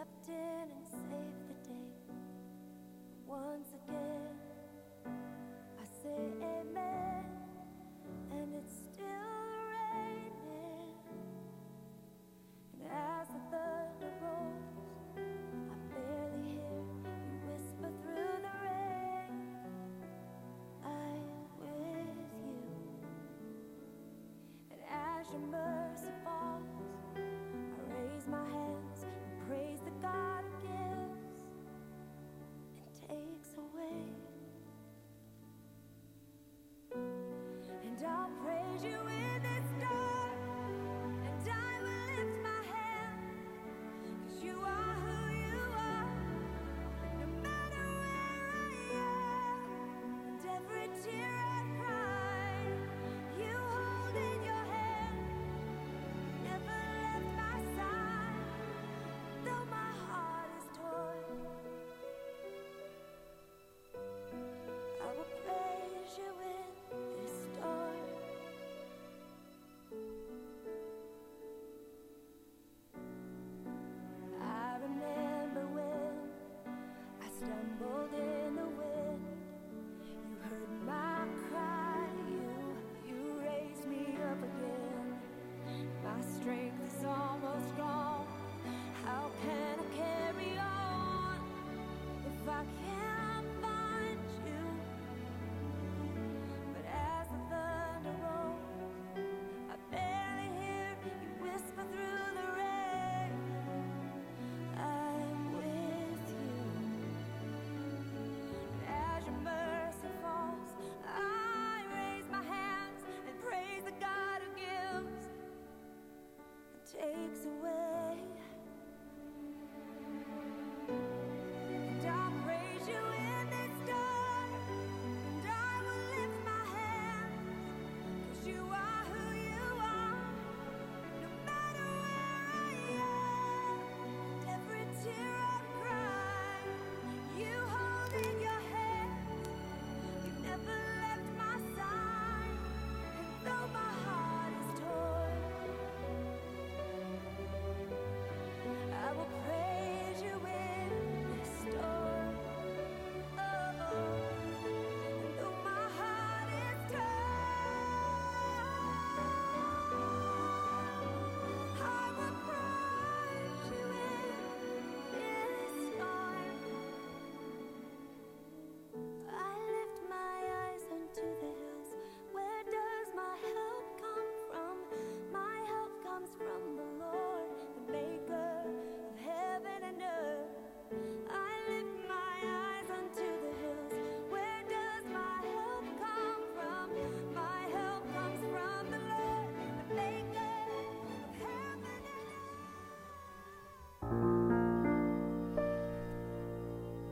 stepped in and saved the day. Once again, I say amen,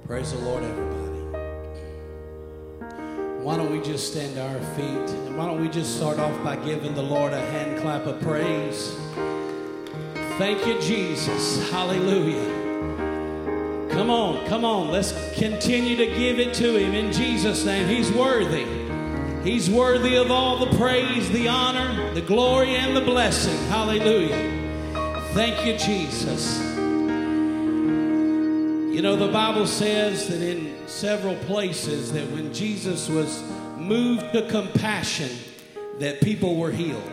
Praise the Lord, everybody. Why don't we just stand to our feet? And why don't we just start off by giving the Lord a hand clap of praise? Thank you, Jesus. Hallelujah. Come on, come on. Let's continue to give it to Him in Jesus' name. He's worthy. He's worthy of all the praise, the honor, the glory, and the blessing. Hallelujah. Thank you, Jesus. You know, the Bible says that in several places that when Jesus was moved to compassion, that people were healed.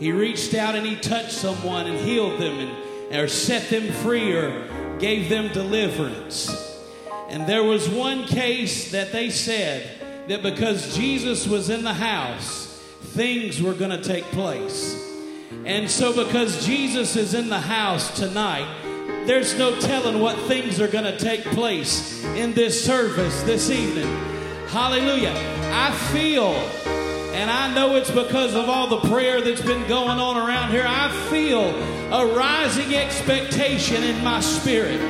He reached out and he touched someone and healed them and or set them free or gave them deliverance. And there was one case that they said that because Jesus was in the house, things were going to take place. And so, because Jesus is in the house tonight, there's no telling what things are going to take place in this service this evening. Hallelujah. I feel, and I know it's because of all the prayer that's been going on around here, I feel a rising expectation in my spirit.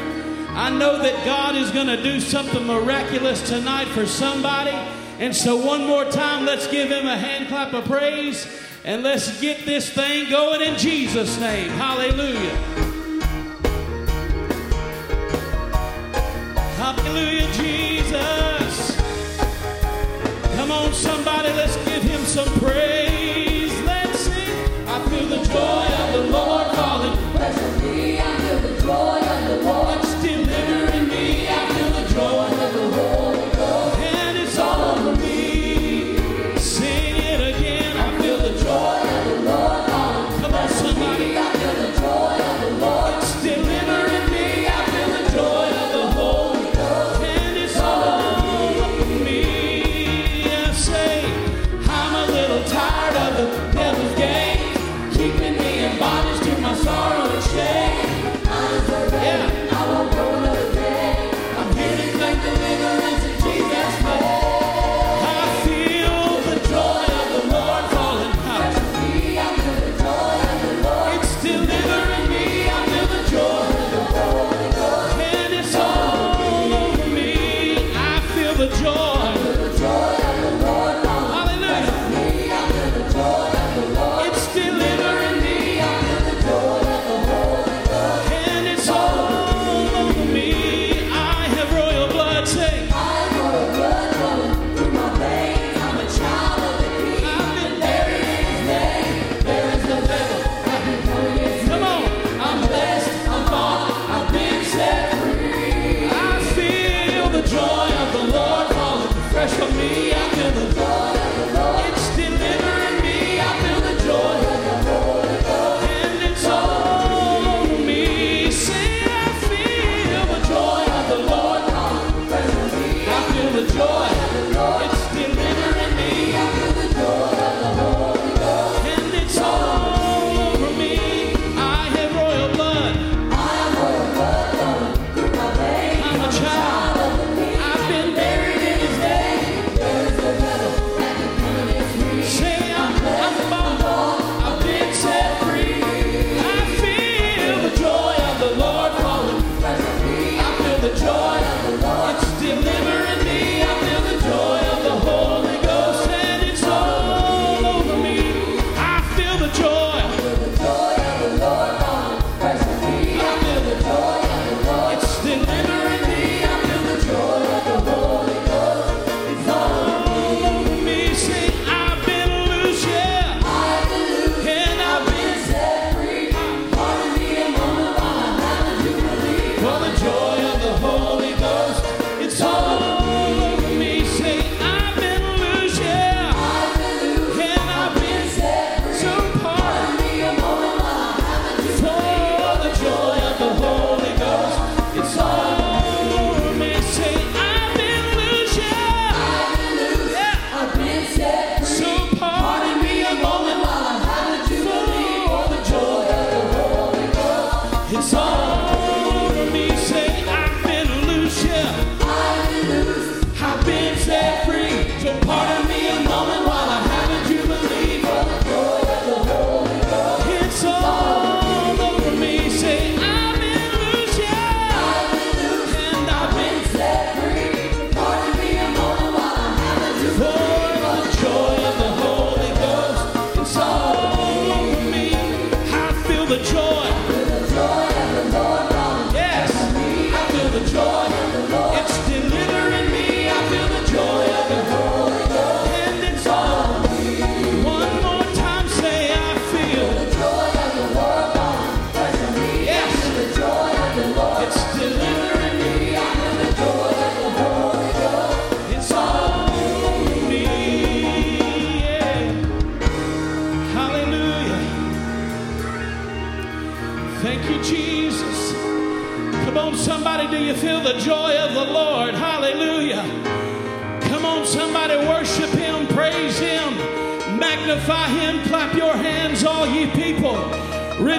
I know that God is going to do something miraculous tonight for somebody. And so, one more time, let's give him a hand clap of praise and let's get this thing going in Jesus' name. Hallelujah. Hallelujah, Jesus. Come on, somebody, let's give him some praise. Let's sing. I feel the joy he said.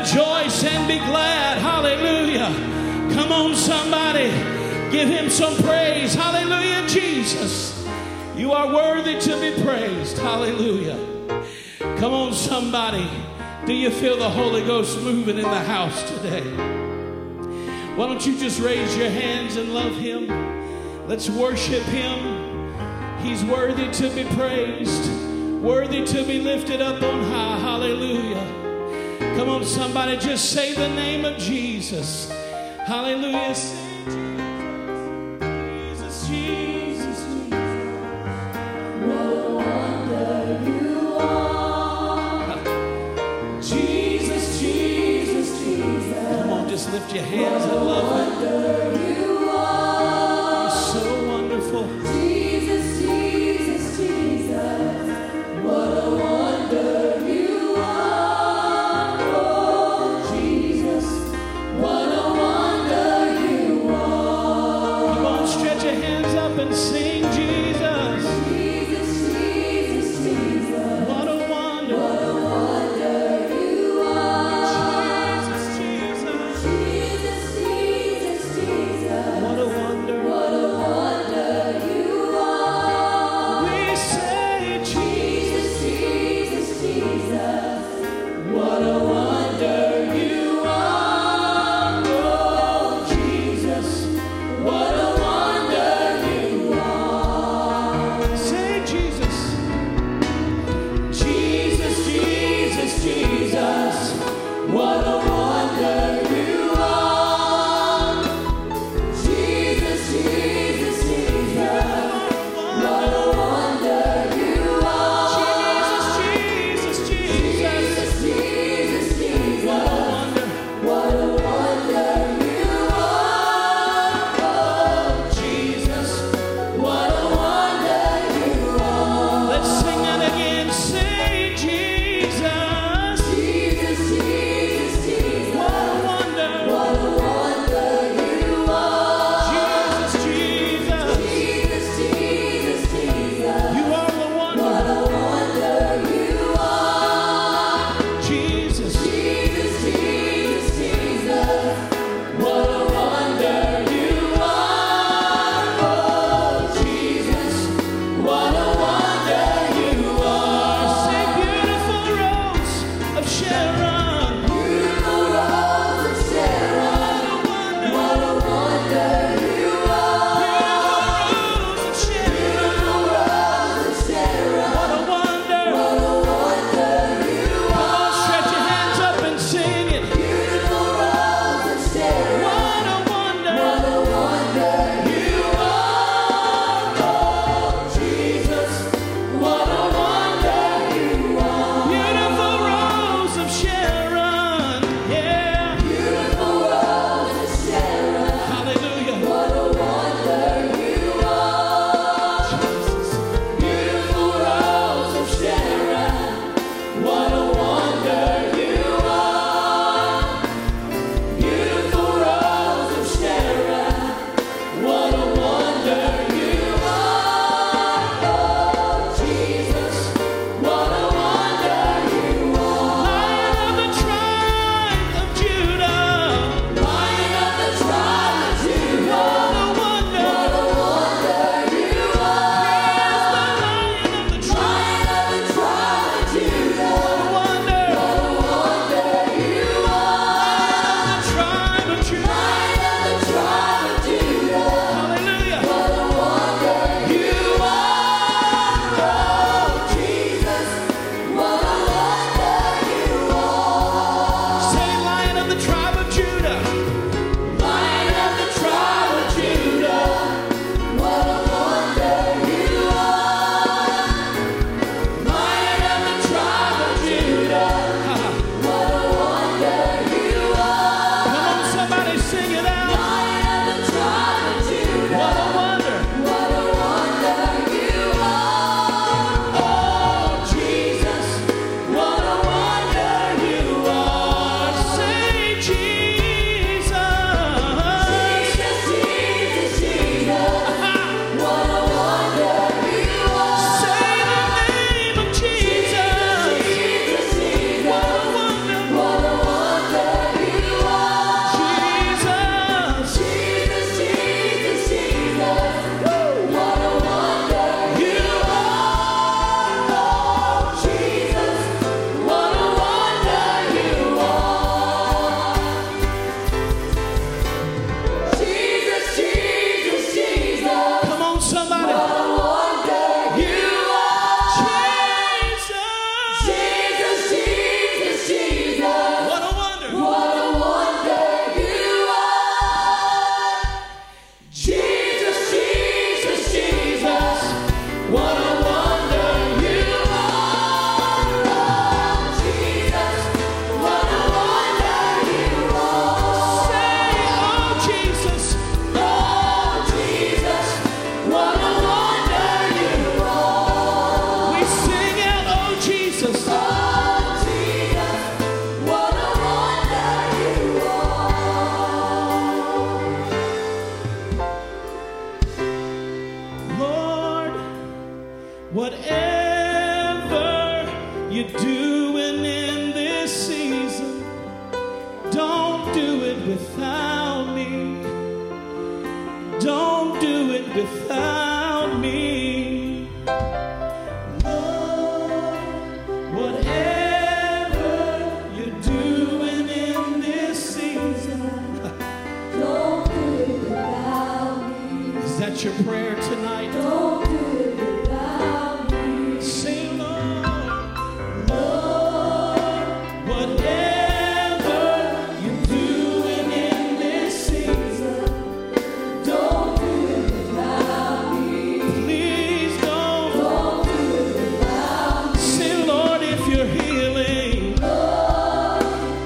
rejoice and be glad. Hallelujah. Come on, somebody. Give him some praise. Hallelujah, Jesus. You are worthy to be praised. Hallelujah. Come on, somebody. Do you feel the Holy Ghost moving in the house today? Why don't you just raise your hands and love him? Let's worship him. He's worthy to be praised, worthy to be lifted up on high. Hallelujah. Come on, somebody, just say the name of Jesus. Hallelujah. Jesus, Jesus, Jesus. No wonder you are. Jesus, Jesus, Jesus. Come on, just lift your hands. No I love you. are. You're so wonderful.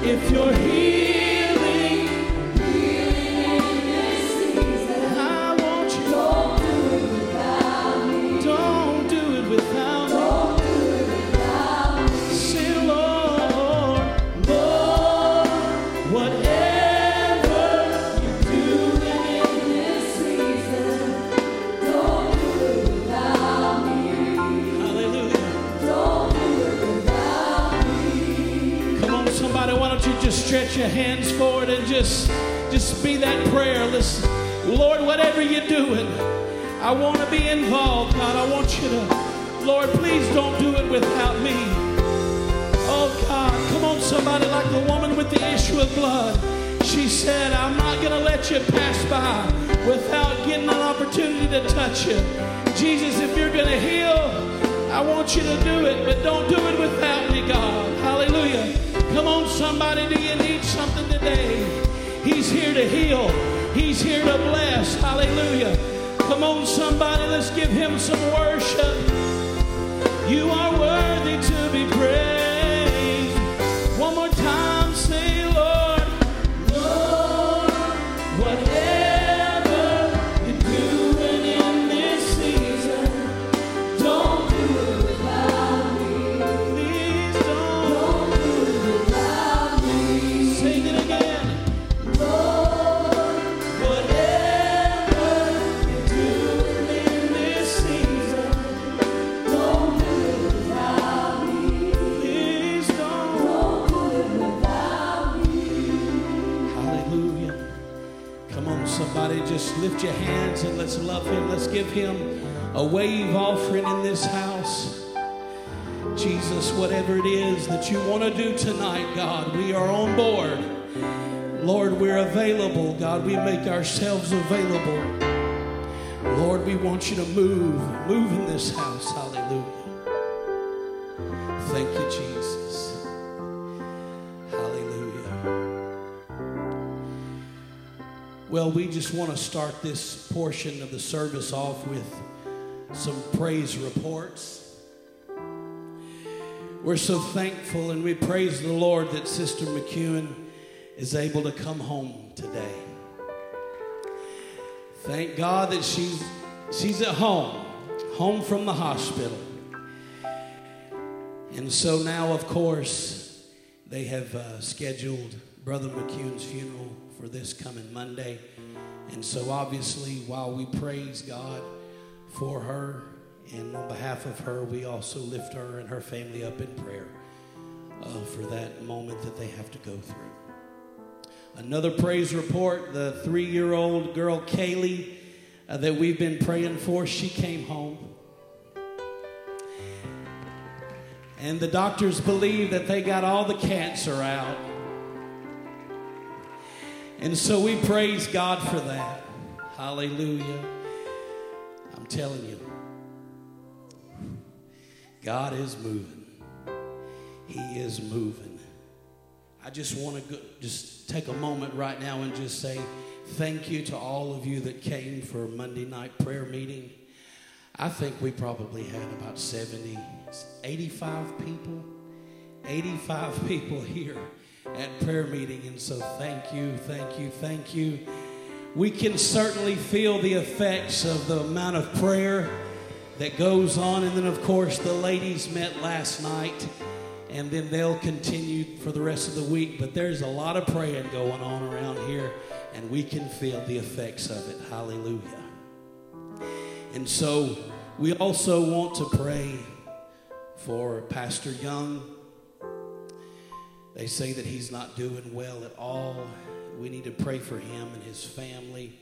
If you're healing, that prayer. Listen, Lord, whatever you're doing, I want to be involved, God. I want you to, Lord, please don't do it without me. Oh God, come on, somebody, like the woman with the issue of blood. She said, I'm not gonna let you pass by without getting an opportunity to touch you. Jesus, if you're gonna heal, I want you to do it, but don't do it without me, God. Hallelujah. Come on, somebody, do you need something today? He's here to heal. He's here to bless. Hallelujah. Come on, somebody, let's give him some worship. You are worthy to be praised. Him. A wave offering in this house. Jesus, whatever it is that you want to do tonight, God, we are on board. Lord, we're available. God, we make ourselves available. Lord, we want you to move. Move in this house. Hallelujah. Thank you, Jesus. Well, we just want to start this portion of the service off with some praise reports. We're so thankful and we praise the Lord that Sister McCune is able to come home today. Thank God that she's she's at home, home from the hospital. And so now, of course, they have uh, scheduled Brother McCune's funeral for this coming Monday. And so, obviously, while we praise God for her and on behalf of her, we also lift her and her family up in prayer uh, for that moment that they have to go through. Another praise report the three year old girl, Kaylee, uh, that we've been praying for, she came home. And the doctors believe that they got all the cancer out. And so we praise God for that. Hallelujah. I'm telling you, God is moving. He is moving. I just want to go, just take a moment right now and just say thank you to all of you that came for Monday night prayer meeting. I think we probably had about 70, 85 people, 85 people here at prayer meeting. And so thank you, thank you, thank you. We can certainly feel the effects of the amount of prayer that goes on. And then, of course, the ladies met last night and then they'll continue for the rest of the week. But there's a lot of praying going on around here, and we can feel the effects of it. Hallelujah. And so We also want to pray for Pastor Young. They say that he's not doing well at all. We need to pray for him and his family.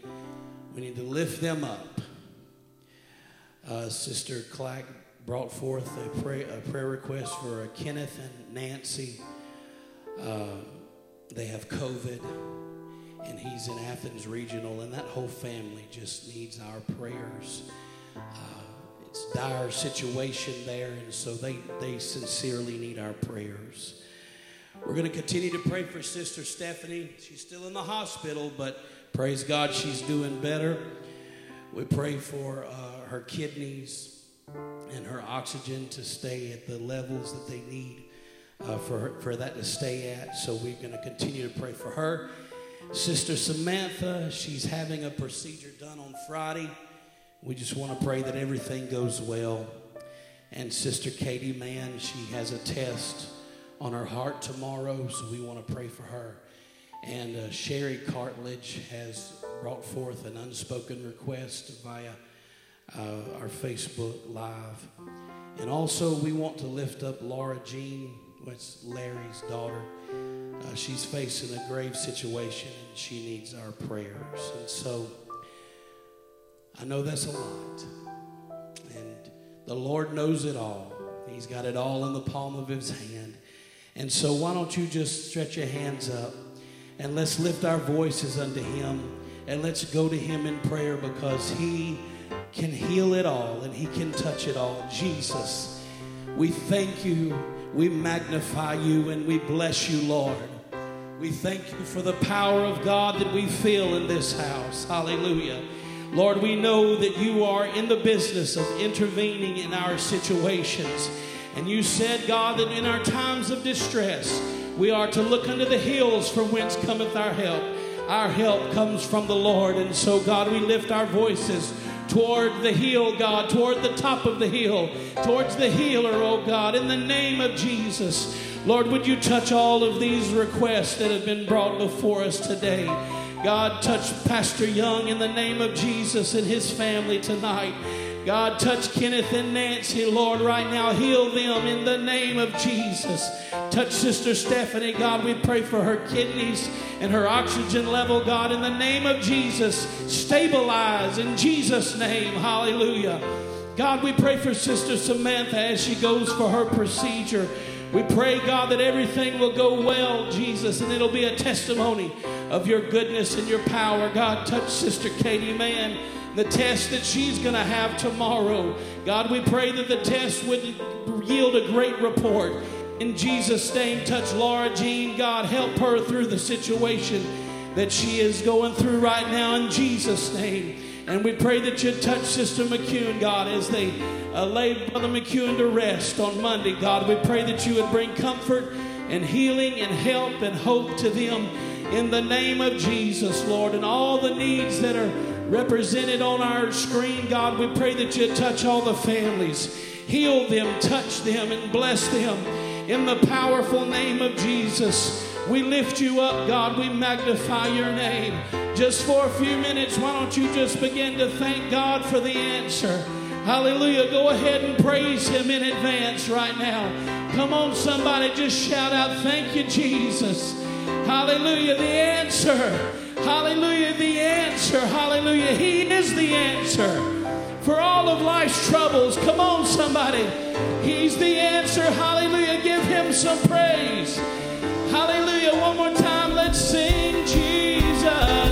We need to lift them up. Uh, Sister Clack brought forth a, pray, a prayer request for Kenneth and Nancy. Uh, they have COVID, and he's in Athens Regional, and that whole family just needs our prayers. Uh, it's dire situation there, and so they, they sincerely need our prayers. We're going to continue to pray for Sister Stephanie. She's still in the hospital, but praise God, she's doing better. We pray for uh, her kidneys and her oxygen to stay at the levels that they need uh, for, her, for that to stay at. So we're going to continue to pray for her. Sister Samantha, she's having a procedure done on Friday. We just want to pray that everything goes well. And Sister Katie Mann, she has a test on her heart tomorrow, so we want to pray for her. And uh, Sherry Cartledge has brought forth an unspoken request via uh, our Facebook Live. And also, we want to lift up Laura Jean, what's Larry's daughter. Uh, she's facing a grave situation and she needs our prayers. And so, I know that's a lot. And the Lord knows it all. He's got it all in the palm of his hand. And so, why don't you just stretch your hands up and let's lift our voices unto him and let's go to him in prayer because he can heal it all and he can touch it all. Jesus, we thank you, we magnify you, and we bless you, Lord. We thank you for the power of God that we feel in this house. Hallelujah. Lord, we know that you are in the business of intervening in our situations. And you said, God, that in our times of distress, we are to look unto the hills from whence cometh our help. Our help comes from the Lord. And so, God, we lift our voices toward the hill, God, toward the top of the hill, towards the healer, oh God, in the name of Jesus. Lord, would you touch all of these requests that have been brought before us today? God, touch Pastor Young in the name of Jesus and his family tonight. God, touch Kenneth and Nancy, Lord, right now. Heal them in the name of Jesus. Touch Sister Stephanie, God. We pray for her kidneys and her oxygen level, God, in the name of Jesus. Stabilize in Jesus' name. Hallelujah. God, we pray for Sister Samantha as she goes for her procedure. We pray, God, that everything will go well, Jesus, and it'll be a testimony of your goodness and your power. God, touch Sister Katie Mann. the test that she's going to have tomorrow. God, we pray that the test would yield a great report. In Jesus' name, touch Laura Jean. God, help her through the situation that she is going through right now in Jesus' name. And we pray that you touch Sister McCune, God, as they uh, lay Brother McCune to rest on Monday. God, we pray that you would bring comfort and healing and help and hope to them in the name of Jesus, Lord. And all the needs that are represented on our screen, God, we pray that you touch all the families, heal them, touch them, and bless them in the powerful name of Jesus. We lift you up, God. We magnify your name. Just for a few minutes, why don't you just begin to thank God for the answer? Hallelujah. Go ahead and praise Him in advance right now. Come on, somebody, just shout out, Thank you, Jesus. Hallelujah. The answer. Hallelujah. The answer. Hallelujah. He is the answer for all of life's troubles. Come on, somebody. He's the answer. Hallelujah. Give Him some praise. Hallelujah. One more time. Let's sing Jesus.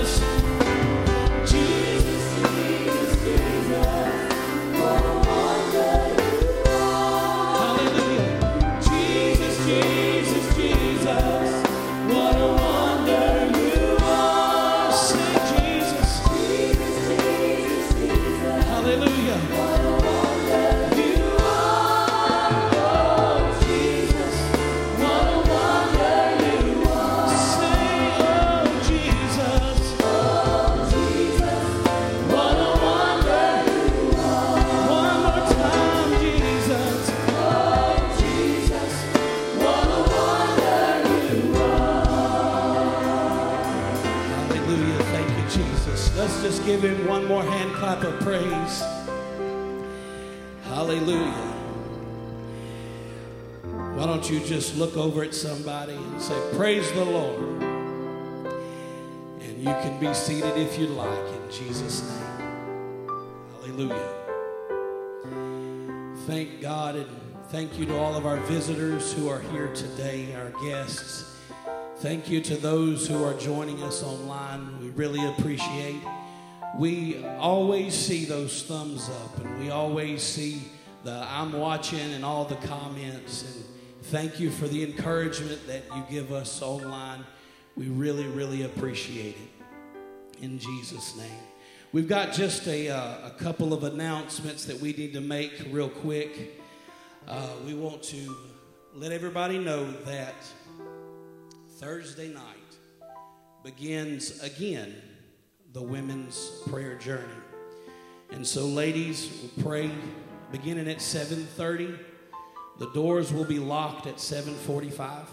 Praise. Hallelujah. Why don't you just look over at somebody and say, Praise the Lord? And you can be seated if you like in Jesus' name. Hallelujah. Thank God and thank you to all of our visitors who are here today, our guests. Thank you to those who are joining us online. We really appreciate. We always see those thumbs up and we always see the I'm watching and all the comments and thank you for the encouragement that you give us online. We really really appreciate it. In Jesus name. We've got just a, uh, a couple of announcements that we need to make real quick. Uh, we want to let everybody know that Thursday night begins again the women's prayer journey. And so ladies will pray beginning at 7:30. The doors will be locked at 7:45.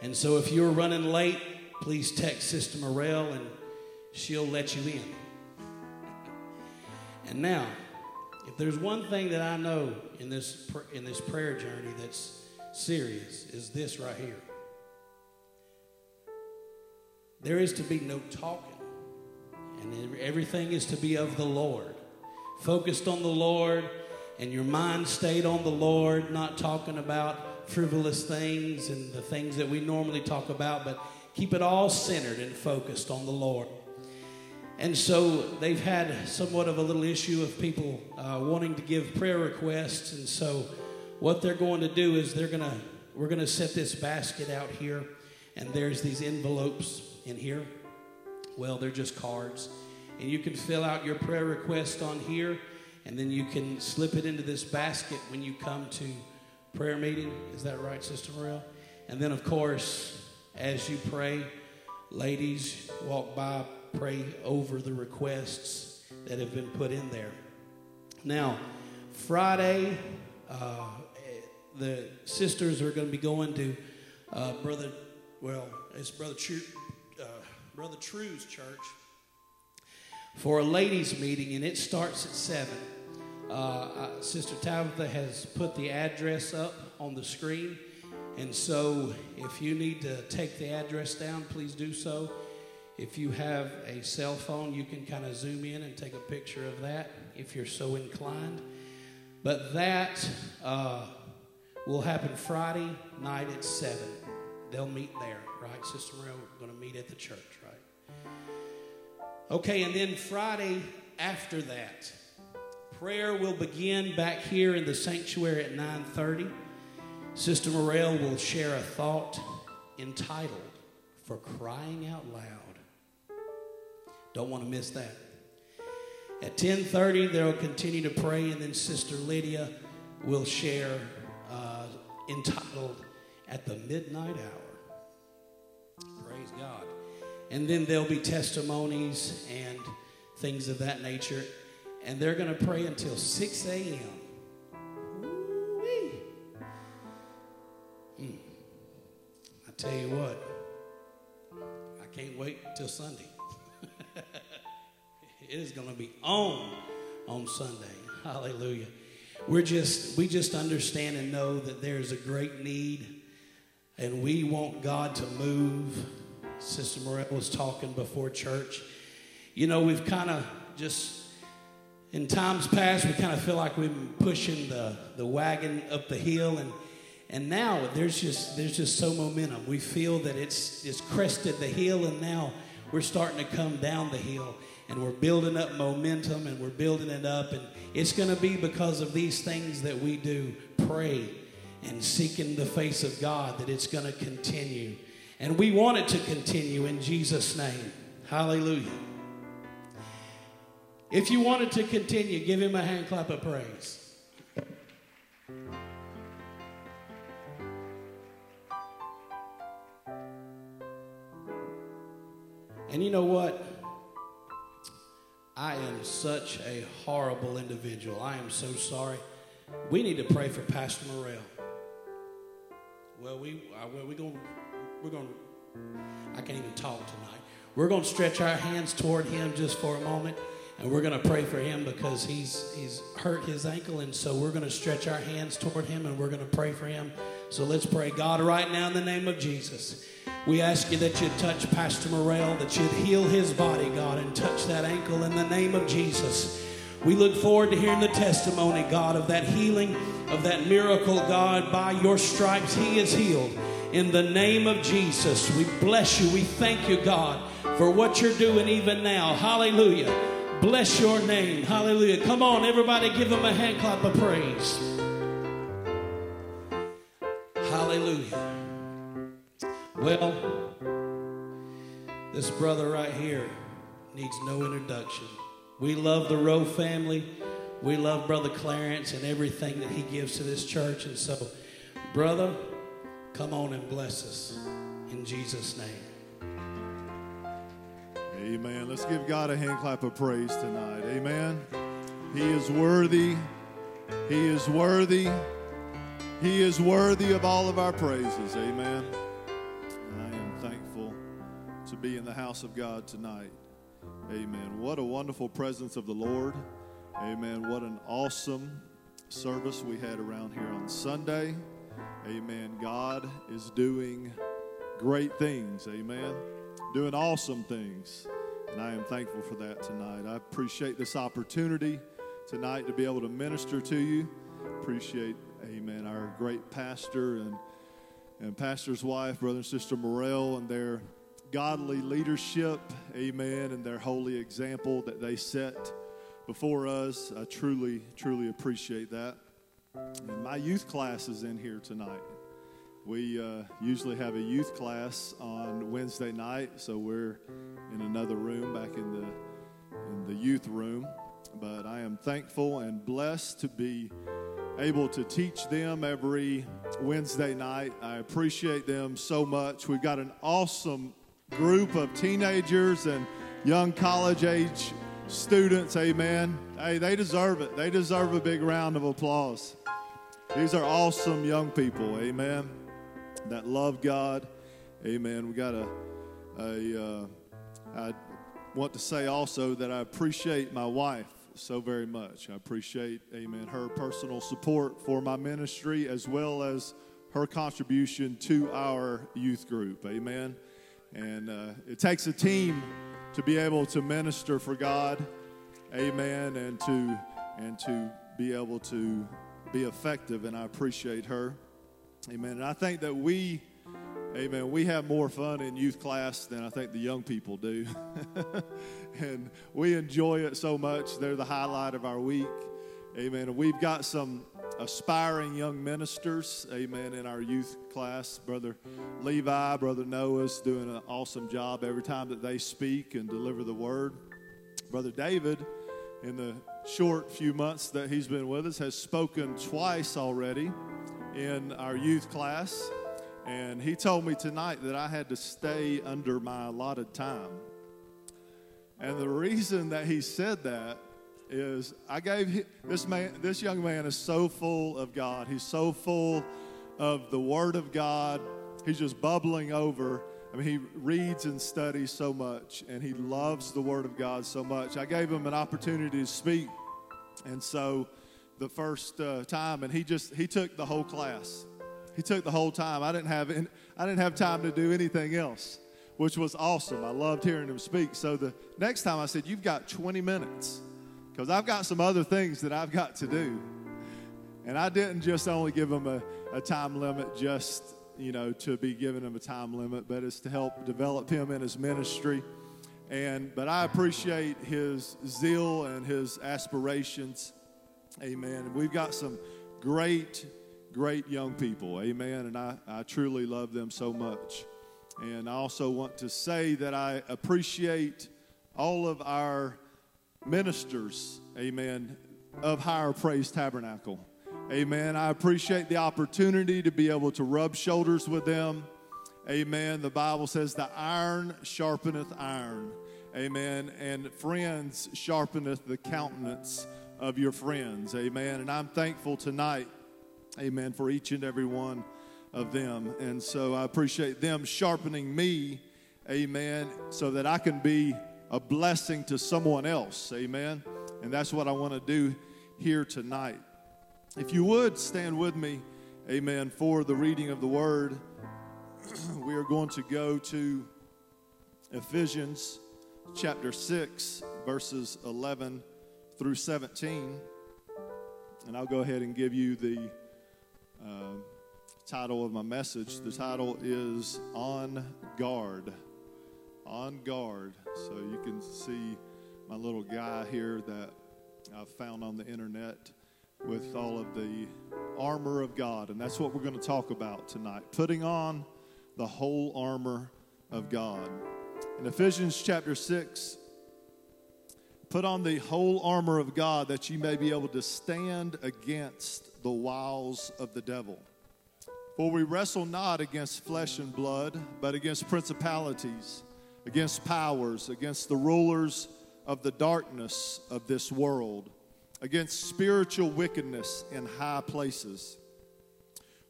And so if you're running late, please text Sister Morel and she'll let you in. And now, if there's one thing that I know in this in this prayer journey that's serious is this right here. There is to be no talking, and everything is to be of the Lord. Focused on the Lord, and your mind stayed on the Lord, not talking about frivolous things and the things that we normally talk about, but keep it all centered and focused on the Lord. And so they've had somewhat of a little issue of people uh, wanting to give prayer requests. And so what they're going to do is they're going to, we're going to set this basket out here. And there's these envelopes in here. Well, they're just cards. And you can fill out your prayer request on here. And then you can slip it into this basket when you come to prayer meeting. Is that right, Sister Morel? And then, of course, as you pray, ladies walk by, pray over the requests that have been put in there. Now, Friday, uh, the sisters are going to be going to uh, Brother, well, it's Brother uh, Brother True's church for a ladies' meeting, and it starts at 7. Uh, uh, Sister Tabitha has put the address up on the screen. And so, if you need to take the address down, please do so. If you have a cell phone, you can kind of zoom in and take a picture of that if you're so inclined. But that uh, will happen Friday night at 7. They'll meet there, right? Sister Morel, we're going to meet at the church? Okay, and then Friday after that, prayer will begin back here in the sanctuary at 9:30. Sister Morel will share a thought entitled "For Crying Out Loud." Don't want to miss that. At 10:30, they'll continue to pray, and then Sister Lydia will share uh, entitled "At the Midnight Hour." Praise God. And then there'll be testimonies and things of that nature. And they're going to pray until 6 a.m. Mm. I tell you what, I can't wait till Sunday. it is going to be on on Sunday. Hallelujah. We're just we just understand and know that there's a great need and we want God to move. Sister Morel was talking before church. You know, we've kind of just in times past we kind of feel like we've been pushing the, the wagon up the hill and and now there's just there's just so momentum. We feel that it's it's crested the hill and now we're starting to come down the hill and we're building up momentum and we're building it up and it's going to be because of these things that we do pray and seeking the face of God that it's going to continue. And we want it to continue in Jesus name. Hallelujah. If you want it to continue, give him a hand clap of praise. And you know what? I am such a horrible individual. I am so sorry. We need to pray for Pastor Morel. Well, we uh, well we going we're going to, I can't even talk tonight. We're going to stretch our hands toward him just for a moment And we're going to pray for him because he's, he's hurt his ankle. And so we're going to stretch our hands toward him and we're going to pray for him. So let's pray. God, right now in the name of Jesus, we ask you that you'd touch Pastor Morrell, that you'd heal his body, God, and touch that ankle in the name of Jesus. We look forward to hearing the testimony, God, of that healing, of that miracle, God. By your stripes, he is healed. In the name of Jesus, we bless you. We thank you, God, for what you're doing even now. Hallelujah. Bless your name. Hallelujah. Come on, everybody, give him a hand clap of praise. Hallelujah. Well, this brother right here needs no introduction. We love the Rowe family. We love Brother Clarence and everything that he gives to this church. And so, brother, come on and bless us in Jesus' name. Amen. Let's give God a hand clap of praise tonight. Amen. He is worthy. He is worthy. He is worthy of all of our praises. Amen. I am thankful to be in the house of God tonight. Amen. What a wonderful presence of the Lord. Amen. What an awesome service we had around here on Sunday. Amen. God is doing great things. Amen. Doing awesome things. And I am thankful for that tonight. I appreciate this opportunity tonight to be able to minister to you. Appreciate, amen, our great pastor and, and pastor's wife, brother and sister Morrell, and their godly leadership, amen, and their holy example that they set before us. I truly, truly appreciate that. And my youth class is in here tonight. We uh, usually have a youth class on Wednesday night, so we're in another room back in the in the youth room. But I am thankful and blessed to be able to teach them every Wednesday night. I appreciate them so much. We've got an awesome group of teenagers and young college age students. Amen. Hey, they deserve it. They deserve a big round of applause. These are awesome young people. Amen that love God. Amen. We got a, a uh, I want to say also that I appreciate my wife so very much. I appreciate, amen, her personal support for my ministry as well as her contribution to our youth group. Amen. And uh, it takes a team to be able to minister for God. Amen. And to and to be able to be effective. And I appreciate her. Amen. And I think that we, amen, we have more fun in youth class than I think the young people do. and we enjoy it so much. They're the highlight of our week. Amen. And we've got some aspiring young ministers, amen, in our youth class. Brother Levi, Brother Noah's doing an awesome job every time that they speak and deliver the word. Brother David, in the short few months that he's been with us, has spoken twice already in our youth class, and he told me tonight that I had to stay under my allotted time. And the reason that he said that is I gave this man, this young man is so full of God. He's so full of the Word of God. He's just bubbling over. I mean, he reads and studies so much, and he loves the Word of God so much. I gave him an opportunity to speak, and so the first uh, time, and he just he took the whole class. He took the whole time. I didn't have any, I didn't have time to do anything else, which was awesome. I loved hearing him speak. So the next time I said, "You've got 20 minutes," because I've got some other things that I've got to do. And I didn't just only give him a, a time limit just you know to be giving him a time limit, but it's to help develop him in his ministry. And but I appreciate his zeal and his aspirations Amen. we've got some great, great young people. Amen. And I, I truly love them so much. And I also want to say that I appreciate all of our ministers, amen, of Higher Praise Tabernacle. Amen. I appreciate the opportunity to be able to rub shoulders with them. Amen. The Bible says, the iron sharpeneth iron. Amen. And friends sharpeneth the countenance of your friends. Amen. And I'm thankful tonight, amen, for each and every one of them. And so I appreciate them sharpening me, amen, so that I can be a blessing to someone else. Amen. And that's what I want to do here tonight. If you would stand with me, amen, for the reading of the word, we are going to go to Ephesians chapter 6, verses 11 through 17. And I'll go ahead and give you the uh, title of my message. The title is On Guard. On Guard. So you can see my little guy here that I found on the internet with all of the armor of God. And that's what we're going to talk about tonight. Putting on the whole armor of God. In Ephesians chapter 6, put on the whole armor of God that you may be able to stand against the wiles of the devil. For we wrestle not against flesh and blood, but against principalities, against powers, against the rulers of the darkness of this world, against spiritual wickedness in high places.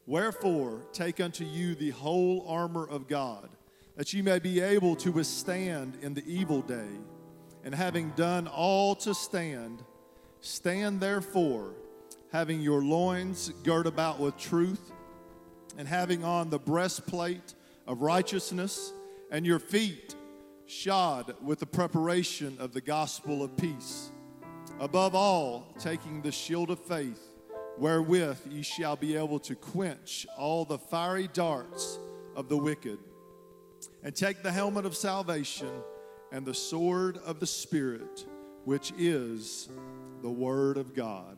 Wherefore, take unto you the whole armor of God, that ye may be able to withstand in the evil day. And having done all to stand, stand therefore, having your loins girt about with truth, and having on the breastplate of righteousness, and your feet shod with the preparation of the gospel of peace. Above all, taking the shield of faith wherewith ye shall be able to quench all the fiery darts of the wicked. And take the helmet of salvation and the sword of the Spirit, which is the Word of God.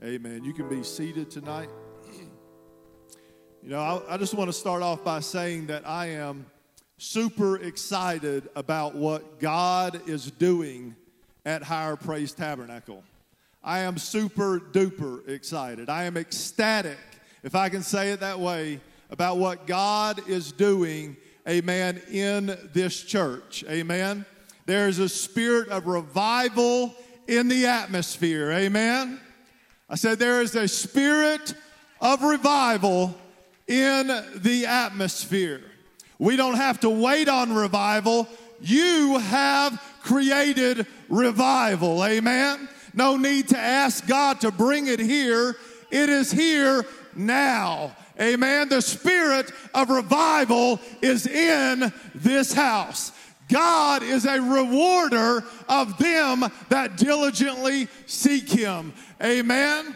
Amen. You can be seated tonight. You know, I, I just want to start off by saying that I am super excited about what God is doing at Higher Praise Tabernacle. I am super duper excited. I am ecstatic, if I can say it that way, about what God is doing, amen, in this church. Amen. There's a spirit of revival in the atmosphere. Amen. I said there is a spirit of revival in the atmosphere. We don't have to wait on revival. You have created revival. Amen. No need to ask God to bring it here. It is here now. Amen. The spirit of revival is in this house. God is a rewarder of them that diligently seek him. Amen.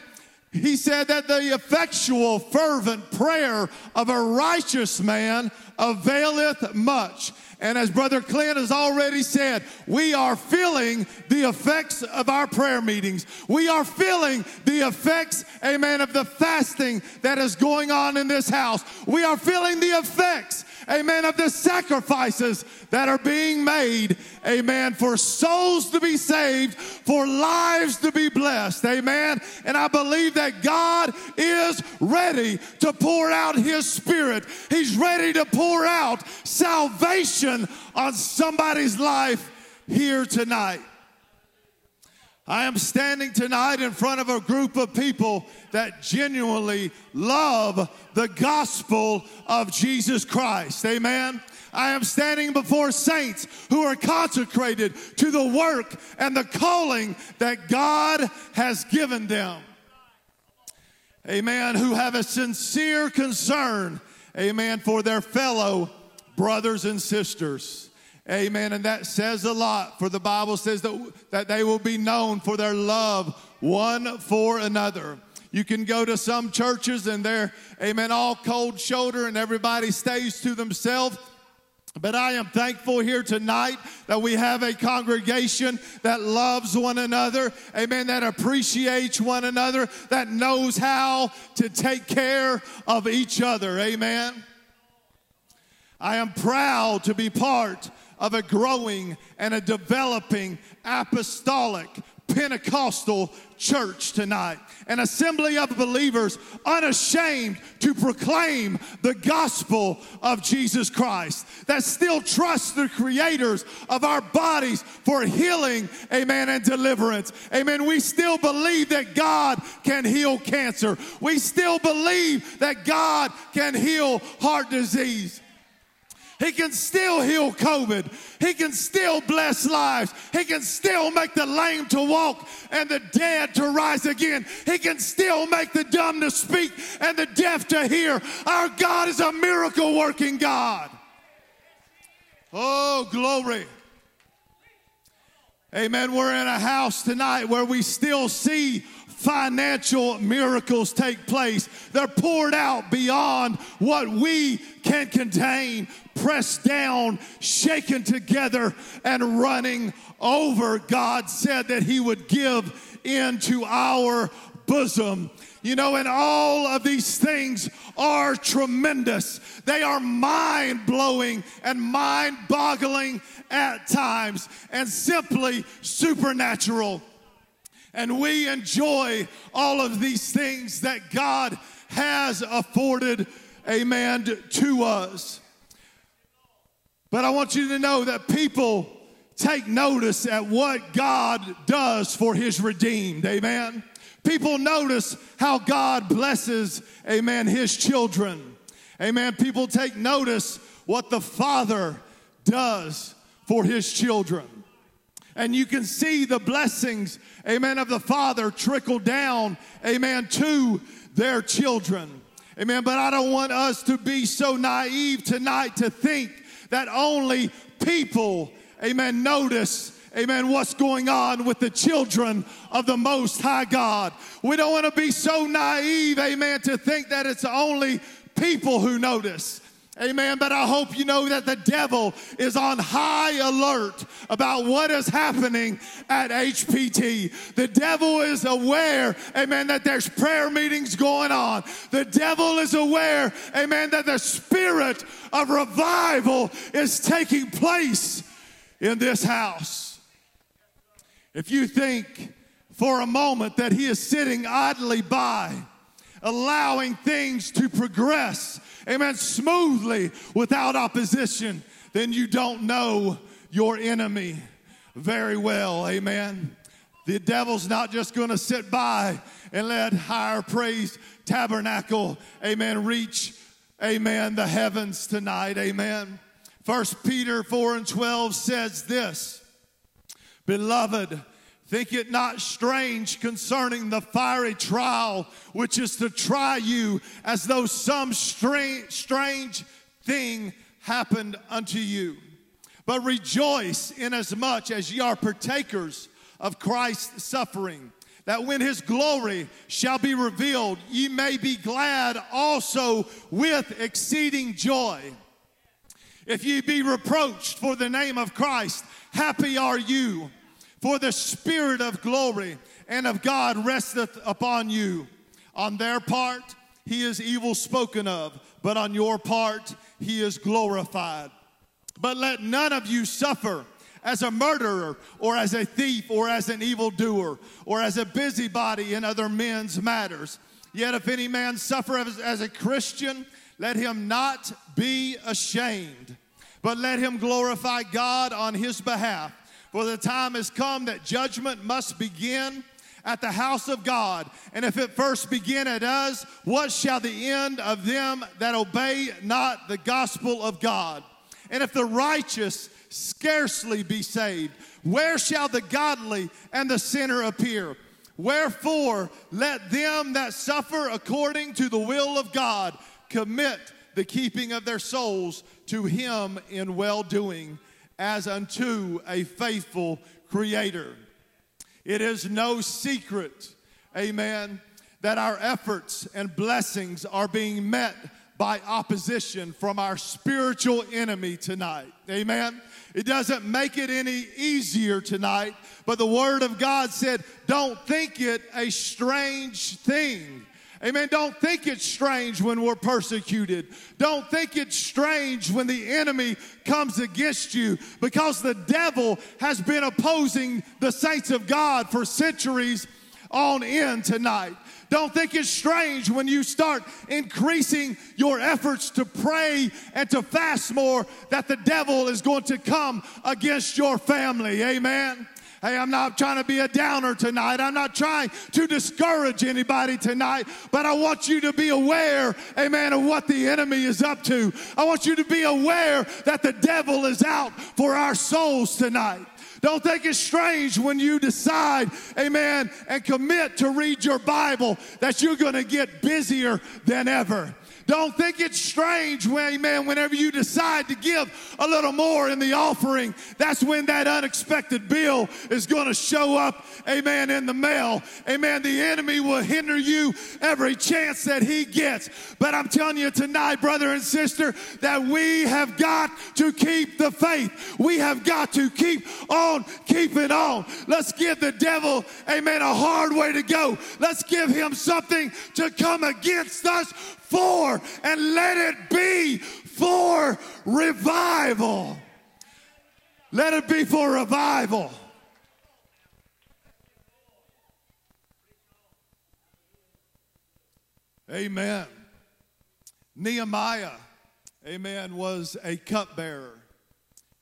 He said that the effectual, fervent prayer of a righteous man availeth much. And as Brother Clint has already said, we are feeling the effects of our prayer meetings. We are feeling the effects, amen, of the fasting that is going on in this house. We are feeling the effects, amen, of the sacrifices that are being made, amen, for souls to be saved, for lives to be blessed, amen. And I believe that God is ready to pour out His Spirit. He's ready to pour out salvation on somebody's life here tonight. I am standing tonight in front of a group of people that genuinely love the gospel of Jesus Christ. Amen. I am standing before saints who are consecrated to the work and the calling that God has given them. Amen. Who have a sincere concern, amen, for their fellow brothers and sisters. Amen. And that says a lot, for the Bible says that, that they will be known for their love one for another. You can go to some churches and they're, amen, all cold shoulder and everybody stays to themselves. But I am thankful here tonight that we have a congregation that loves one another, amen, that appreciates one another, that knows how to take care of each other, amen. I am proud to be part of a growing and a developing apostolic Pentecostal church tonight, an assembly of believers unashamed to proclaim the gospel of Jesus Christ, that still trust the creators of our bodies for healing, amen, and deliverance. Amen. We still believe that God can heal cancer. We still believe that God can heal heart disease. He can still heal COVID. He can still bless lives. He can still make the lame to walk and the dead to rise again. He can still make the dumb to speak and the deaf to hear. Our God is a miracle working God. Oh, glory. Amen. We're in a house tonight where we still see financial miracles take place. They're poured out beyond what we can contain, pressed down, shaken together, and running over. God said that He would give into our bosom. You know, and all of these things are tremendous. They are mind blowing and mind boggling at times and simply supernatural. And we enjoy all of these things that God has afforded, amen, to us. But I want you to know that people take notice at what God does for his redeemed, amen. People notice how God blesses, amen, his children. Amen. People take notice what the Father does for his children. And you can see the blessings, amen, of the Father trickle down, amen, to their children. Amen. But I don't want us to be so naive tonight to think that only people, amen, notice amen, what's going on with the children of the Most High God. We don't want to be so naive, amen, to think that it's only people who notice. Amen. But I hope you know that the devil is on high alert about what is happening at HPT. The devil is aware, amen, that there's prayer meetings going on. The devil is aware, amen, that the spirit of revival is taking place in this house. If you think for a moment that he is sitting idly by, allowing things to progress, amen, smoothly without opposition, then you don't know your enemy very well, amen. The devil's not just going to sit by and let higher praise tabernacle, amen, reach, amen, the heavens tonight, amen. First Peter 4 and 12 says this, Beloved, Think it not strange concerning the fiery trial which is to try you as though some strange, thing happened unto you. But rejoice inasmuch as ye are partakers of Christ's suffering, that when his glory shall be revealed, ye may be glad also with exceeding joy. If ye be reproached for the name of Christ, happy are you for the Spirit of glory and of God resteth upon you. On their part, he is evil spoken of, but on your part, he is glorified. But let none of you suffer as a murderer, or as a thief, or as an evildoer, or as a busybody in other men's matters. Yet if any man suffer as, as a Christian, let him not be ashamed, but let him glorify God on his behalf. For the time has come that judgment must begin at the house of God. And if it first begin at us, what shall the end of them that obey not the gospel of God? And if the righteous scarcely be saved, where shall the godly and the sinner appear? Wherefore, let them that suffer according to the will of God commit the keeping of their souls to Him in well doing as unto a faithful creator. It is no secret, amen, that our efforts and blessings are being met by opposition from our spiritual enemy tonight. Amen. It doesn't make it any easier tonight, but the Word of God said, don't think it a strange thing Amen. Don't think it's strange when we're persecuted. Don't think it's strange when the enemy comes against you because the devil has been opposing the saints of God for centuries on end tonight. Don't think it's strange when you start increasing your efforts to pray and to fast more that the devil is going to come against your family. Amen. Hey, I'm not trying to be a downer tonight. I'm not trying to discourage anybody tonight, but I want you to be aware, amen, of what the enemy is up to. I want you to be aware that the devil is out for our souls tonight. Don't think it's strange when you decide, amen, and commit to read your Bible that you're going to get busier than ever. Don't think it's strange, amen, whenever you decide to give a little more in the offering. That's when that unexpected bill is going to show up, amen, in the mail. Amen. The enemy will hinder you every chance that he gets. But I'm telling you tonight, brother and sister, that we have got to keep the faith. We have got to keep on keeping on. Let's give the devil, amen, a hard way to go. Let's give him something to come against us for, and let it be for revival. Let it be for revival. Amen. Nehemiah, amen, was a cupbearer.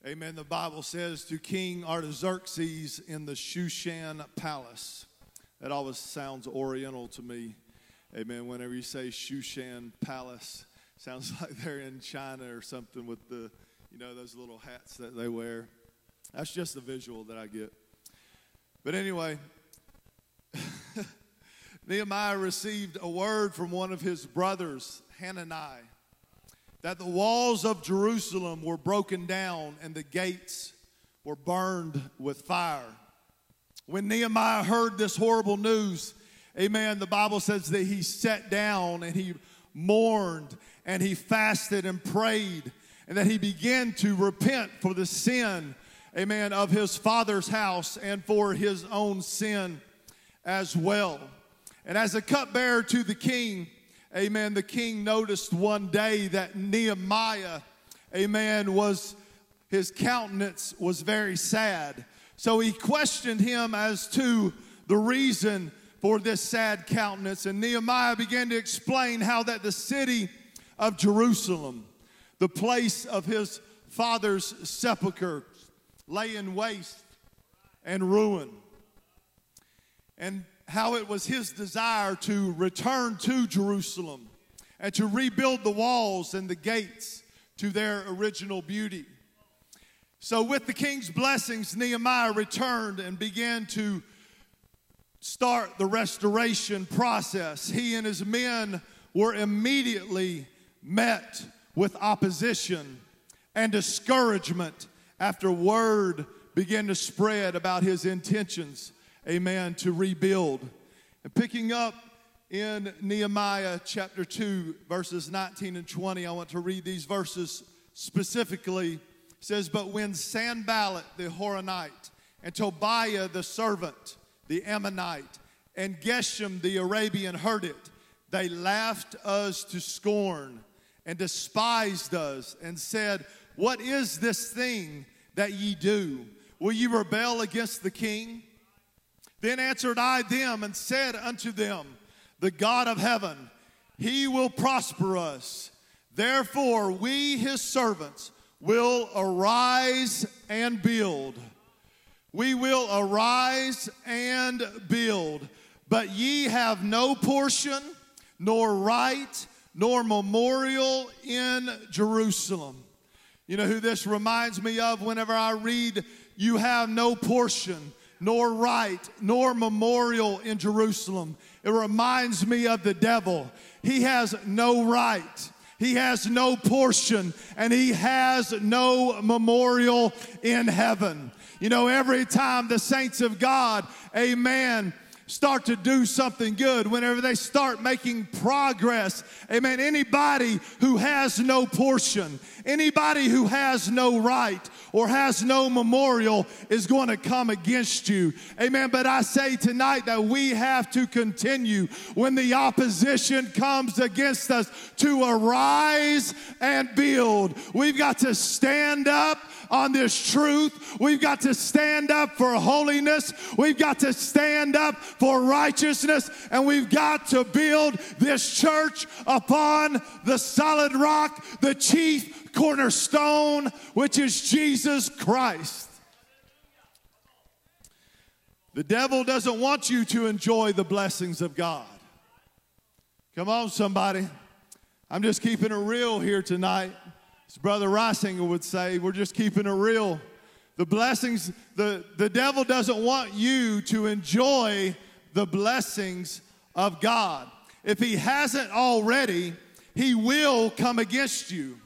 Amen. The Bible says to King Artaxerxes in the Shushan palace. That always sounds oriental to me. Amen. Whenever you say Shushan Palace, sounds like they're in China or something with the, you know, those little hats that they wear. That's just the visual that I get. But anyway, Nehemiah received a word from one of his brothers, Hanani, that the walls of Jerusalem were broken down and the gates were burned with fire. When Nehemiah heard this horrible news, Amen. The Bible says that he sat down and he mourned and he fasted and prayed and that he began to repent for the sin, amen, of his father's house and for his own sin as well. And as a cupbearer to the king, amen, the king noticed one day that Nehemiah, amen, was his countenance was very sad. So he questioned him as to the reason for this sad countenance. And Nehemiah began to explain how that the city of Jerusalem, the place of his father's sepulchre, lay in waste and ruin. And how it was his desire to return to Jerusalem and to rebuild the walls and the gates to their original beauty. So, with the king's blessings, Nehemiah returned and began to start the restoration process. He and his men were immediately met with opposition and discouragement after word began to spread about his intentions, amen, to rebuild. And picking up in Nehemiah chapter 2, verses 19 and 20, I want to read these verses specifically. It says, But when Sanballat the Horonite and Tobiah the servant, the Ammonite, and Geshem the Arabian heard it, they laughed us to scorn and despised us and said, What is this thing that ye do? Will ye rebel against the king? Then answered I them and said unto them, The God of heaven, he will prosper us. Therefore, we, his servants, will arise and build we will arise and build. But ye have no portion, nor right, nor memorial in Jerusalem. You know who this reminds me of whenever I read, You have no portion, nor right, nor memorial in Jerusalem. It reminds me of the devil. He has no right. He has no portion and he has no memorial in heaven. You know, every time the saints of God, amen, start to do something good, whenever they start making progress, amen, anybody who has no portion, anybody who has no right or has no memorial is going to come against you. Amen. But I say tonight that we have to continue when the opposition comes against us to arise and build. We've got to stand up on this truth. We've got to stand up for holiness. We've got to stand up for righteousness. And we've got to build this church upon the solid rock, the chief cornerstone, which is Jesus Christ. The devil doesn't want you to enjoy the blessings of God. Come on, somebody. I'm just keeping it real here tonight. As Brother Reisinger would say, we're just keeping it real. The blessings, the, the devil doesn't want you to enjoy the blessings of God. If he hasn't already, he will come against you.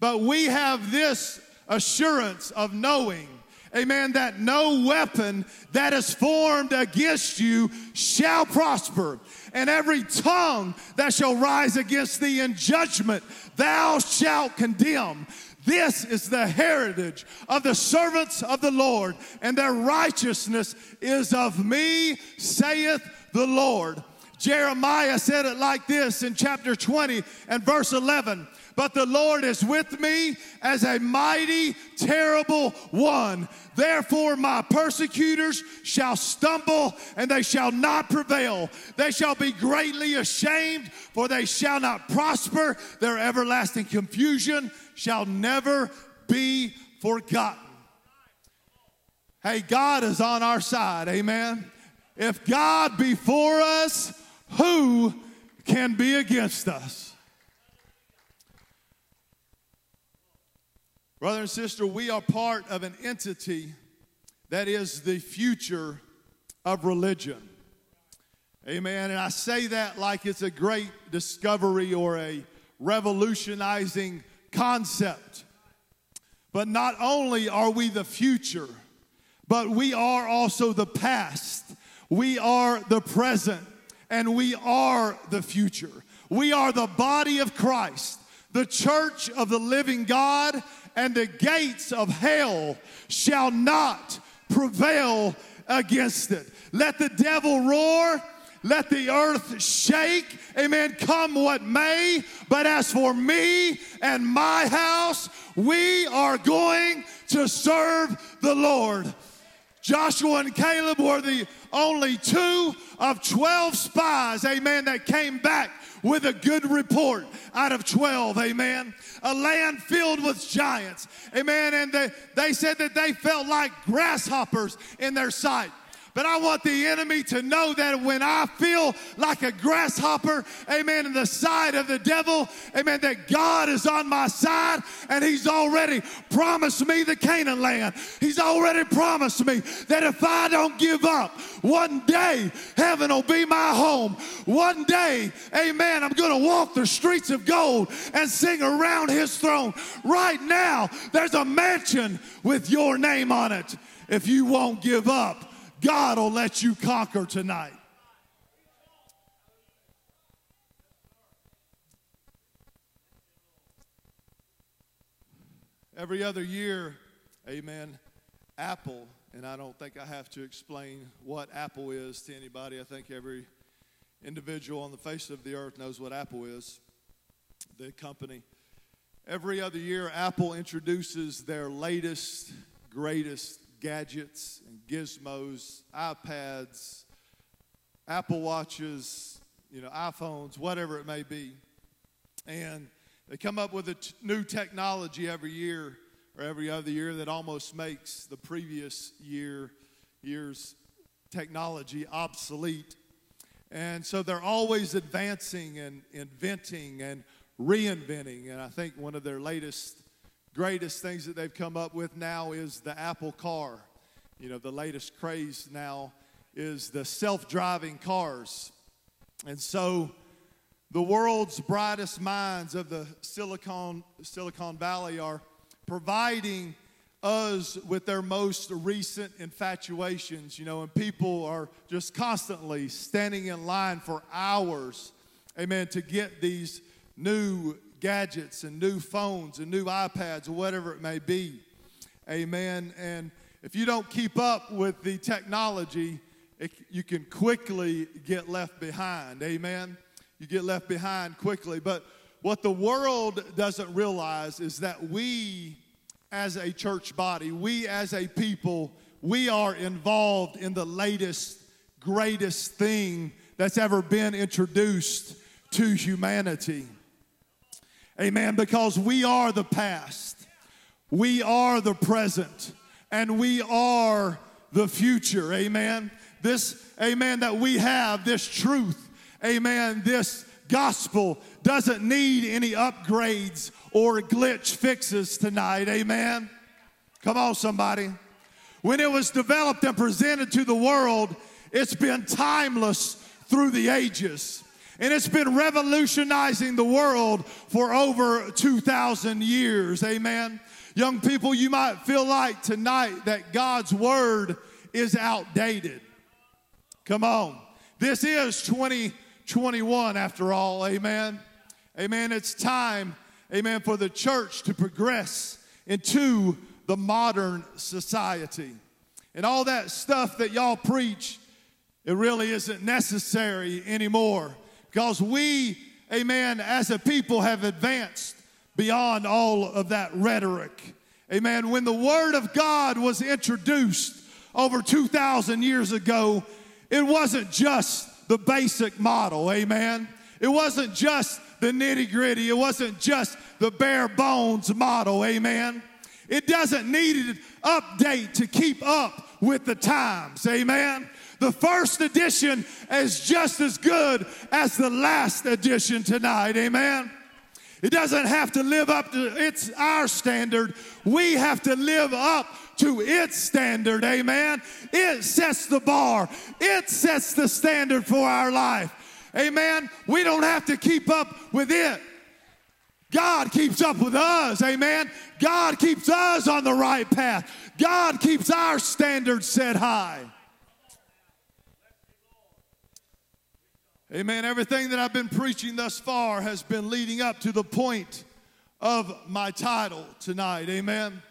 But we have this assurance of knowing, amen, that no weapon that is formed against you shall prosper. And every tongue that shall rise against thee in judgment, thou shalt condemn. This is the heritage of the servants of the Lord, and their righteousness is of me, saith the Lord. Jeremiah said it like this in chapter 20 and verse 11 But the Lord is with me as a mighty, terrible one. Therefore, my persecutors shall stumble and they shall not prevail. They shall be greatly ashamed, for they shall not prosper. Their everlasting confusion shall never be forgotten. Hey, God is on our side. Amen. If God be for us, who can be against us? Brother and sister, we are part of an entity that is the future of religion. Amen. And I say that like it's a great discovery or a revolutionizing concept. But not only are we the future, but we are also the past. We are the present and we are the future. We are the body of Christ, the church of the living God, and the gates of hell shall not prevail against it. Let the devil roar. Let the earth shake. Amen. Come what may. But as for me and my house, we are going to serve the Lord. Joshua and Caleb were the only two of 12 spies, amen, that came back with a good report out of 12, amen. A land filled with giants, amen. And they, they said that they felt like grasshoppers in their sight. But I want the enemy to know that when I feel like a grasshopper, amen, in the side of the devil, amen, that God is on my side and he's already promised me the Canaan land. He's already promised me that if I don't give up, one day heaven will be my home. One day, amen, I'm going to walk the streets of gold and sing around his throne. Right now, there's a mansion with your name on it if you won't give up. God will let you conquer tonight. Every other year, amen, Apple, and I don't think I have to explain what Apple is to anybody. I think every individual on the face of the earth knows what Apple is, the company. Every other year, Apple introduces their latest, greatest gadgets gizmos, iPads, Apple Watches, you know, iPhones, whatever it may be. And they come up with a t- new technology every year or every other year that almost makes the previous year year's technology obsolete. And so they're always advancing and inventing and reinventing. And I think one of their latest greatest things that they've come up with now is the Apple car. You know, the latest craze now is the self driving cars. And so the world's brightest minds of the Silicon, Silicon Valley are providing us with their most recent infatuations, you know, and people are just constantly standing in line for hours, amen, to get these new gadgets and new phones and new iPads or whatever it may be. Amen. And if you don't keep up with the technology, it, you can quickly get left behind. Amen. You get left behind quickly. But what the world doesn't realize is that we, as a church body, we as a people, we are involved in the latest, greatest thing that's ever been introduced to humanity. Amen. Because we are the past, we are the present, and we are the future. Amen. this, amen, that we have, this truth, amen, this gospel doesn't need any upgrades or glitch fixes tonight, amen. Come on, somebody. When it was developed and presented to the world, it's been timeless through the ages. And it's been revolutionizing the world for over 2,000 years. Amen. Young people, you might feel like tonight that God's word is outdated. Come on. This is 2021 after all. Amen. Amen. It's time, amen, for the church to progress into the modern society. And all that stuff that y'all preach, it really isn't necessary anymore because we, amen, as a people have advanced beyond all of that rhetoric. Amen. When the Word of God was introduced over 2,000 years ago, it wasn't just the basic model. Amen. It wasn't just the nitty gritty. It wasn't just the bare bones model. Amen. It doesn't need an update to keep up with the times. Amen. The first edition is just as good as the last edition tonight. Amen. It doesn't have to live up to it's our standard. We have to live up to its standard. Amen. It sets the bar. It sets the standard for our life. Amen. We don't have to keep up with it. God keeps up with us. Amen. God keeps us on the right path. God keeps our standards set high. Amen. Everything that I've been preaching thus far has been leading up to the point of my title tonight. Amen.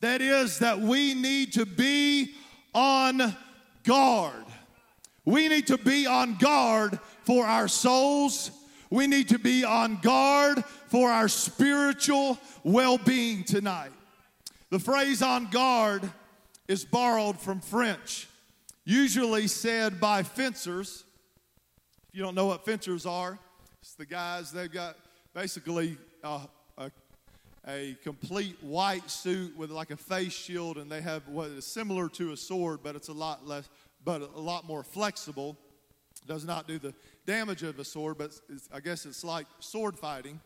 That is that we need to be on guard. We need to be on guard for our souls. We need to be on guard for our spiritual well being tonight. The phrase on guard is borrowed from French, usually said by fencers. You don't know what fencers are, it's the guys, they've got basically a, a, a complete white suit with like a face shield, and they have what is similar to a sword, but it's a lot less, but a lot more flexible. Does not do the damage of a sword, but I guess it's like sword fighting.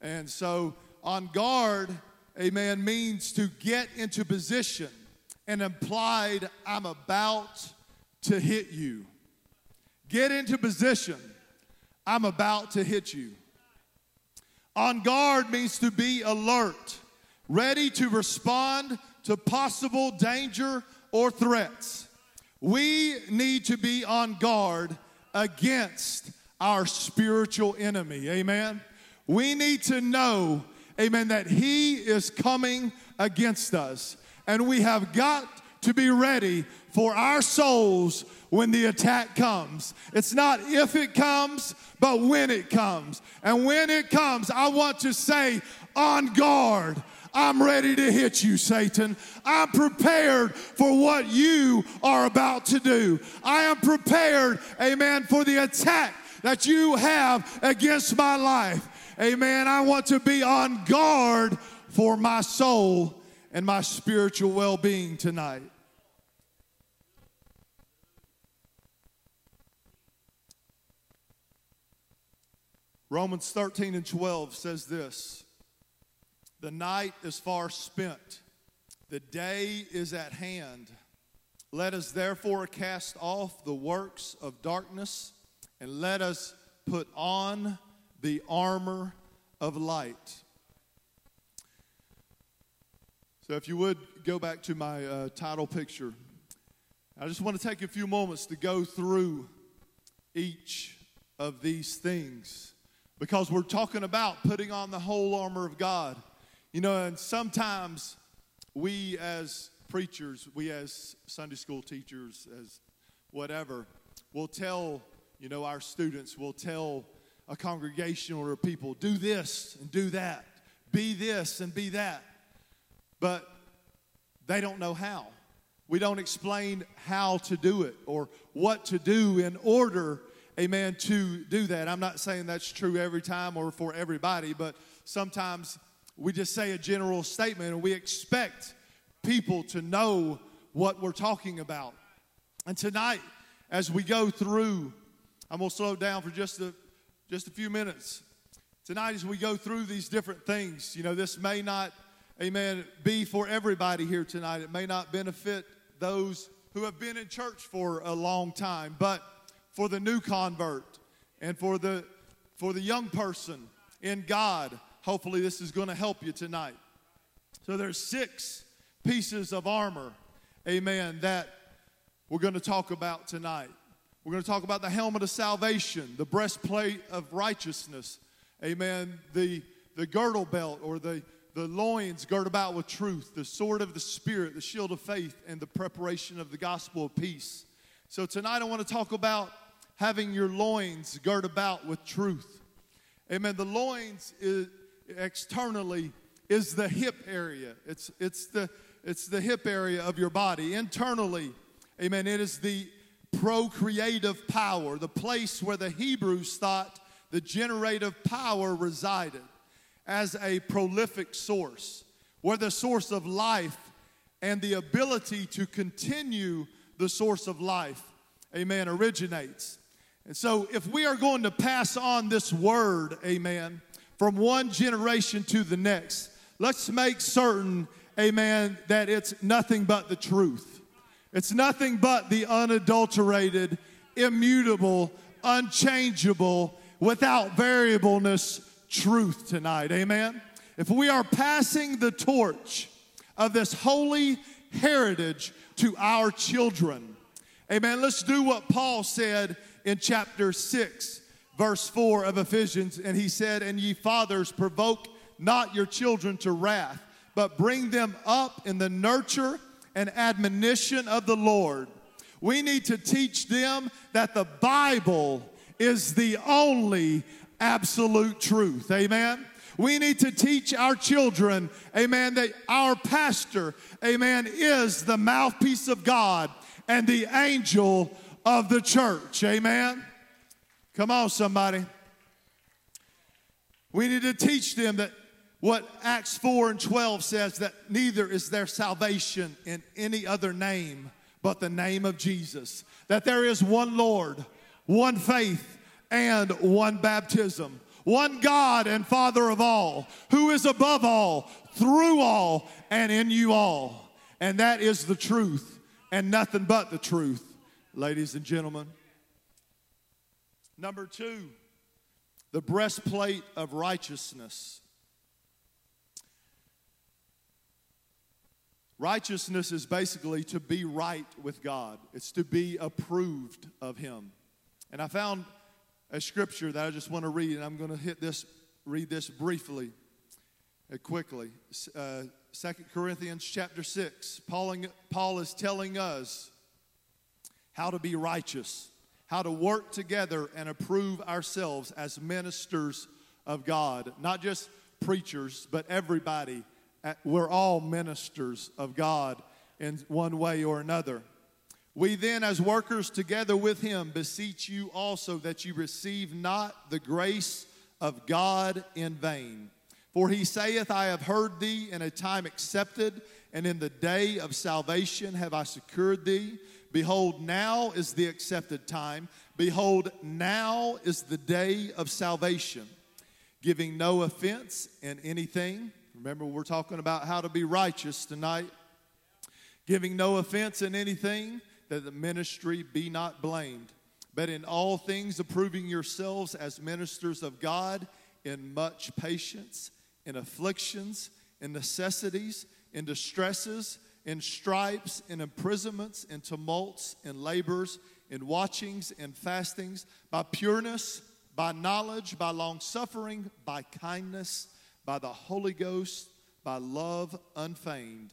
And so, on guard amen, means to get into position and implied, I'm about to hit you. Get into position. I'm about to hit you. On guard means to be alert, ready to respond to possible danger or threats. We need to be on guard against our spiritual enemy. Amen. We need to know amen, that He is coming against us. And we have got to be ready for our souls when the attack comes. It's not if it comes, but when it comes. And when it comes, I want to say, on guard. I'm ready to hit you, Satan. I'm prepared for what you are about to do. I am prepared, amen, for the attack that you have against my life. Amen. I want to be on guard for my soul and my spiritual well being tonight. Romans 13 and 12 says this The night is far spent, the day is at hand. Let us therefore cast off the works of darkness and let us put on the armor of light. So, if you would go back to my uh, title picture, I just want to take a few moments to go through each of these things because we're talking about putting on the whole armor of God. You know, and sometimes we as preachers, we as Sunday school teachers, as whatever, will tell, you know, our students, will tell a congregation or a people do this and do that, be this and be that. But they don't know how. We don't explain how to do it or what to do in order, amen, to do that. I'm not saying that's true every time or for everybody, but sometimes we just say a general statement and we expect people to know what we're talking about. And tonight, as we go through, I'm going to slow down for just a, just a few minutes. Tonight, as we go through these different things, you know, this may not, amen, be for everybody here tonight. It may not benefit those who have been in church for a long time, but for the new convert and for the, for the young person in God, hopefully this is going to help you tonight. So there's six pieces of armor, amen, that we're going to talk about tonight. We're going to talk about the helmet of salvation, the breastplate of righteousness, amen, the, the girdle belt or the, the loins girt about with truth, the sword of the Spirit, the shield of faith, and the preparation of the gospel of peace. So tonight I want to talk about having your loins girt about with truth. Amen. The loins is, externally is the hip area. It's, it's, the, it's the hip area of your body. Internally, amen, it is the procreative power, the place where the Hebrews thought the generative power resided as a prolific source, where the source of life and the ability to continue the source of life, amen, originates. And so, if we are going to pass on this word, amen, from one generation to the next, let's make certain, amen, that it's nothing but the truth. It's nothing but the unadulterated, immutable, unchangeable, without variableness truth tonight. Amen. If we are passing the torch of this holy heritage to our children, amen, let's do what Paul said in chapter 6, verse 4 of Ephesians. And he said, And ye fathers, provoke not your children to wrath, but bring them up in the nurture and admonition of the Lord. We need to teach them that the Bible is the only absolute truth. Amen. We need to teach our children, amen, that our pastor, amen, is the mouthpiece of God and the angel of the church. Amen. Come on, somebody. We need to teach them that what Acts 4 and 12 says that neither is there salvation in any other name but the name of Jesus. That there is one Lord, one faith, and one baptism. One God and Father of all, who is above all, through all, and in you all. And that is the truth and nothing but the truth, ladies and gentlemen. Number two, the breastplate of righteousness. Righteousness is basically to be right with God, it's to be approved of Him. And I found a scripture that I just want to read, and I'm going to hit this, read this briefly, uh, quickly. Uh, 2 Corinthians chapter 6. Paul, Paul is telling us how to be righteous, how to work together and approve ourselves as ministers of God. Not just preachers, but everybody. Uh, we're all ministers of God in one way or another. We then, as workers together with him, beseech you also that you receive not the grace of God in vain. For he saith, I have heard thee in a time accepted, and in the day of salvation have I secured thee. Behold, now is the accepted time. Behold, now is the day of salvation. Giving no offense in anything. Remember, we're talking about how to be righteous tonight. Giving no offense in anything that the ministry be not blamed, but in all things approving yourselves as ministers of God in much patience, in afflictions, in necessities, in distresses, in stripes, in imprisonments, in tumults, in labors, in watchings, in fastings, by pureness, by knowledge, by long suffering, by kindness, by the Holy Ghost, by love unfeigned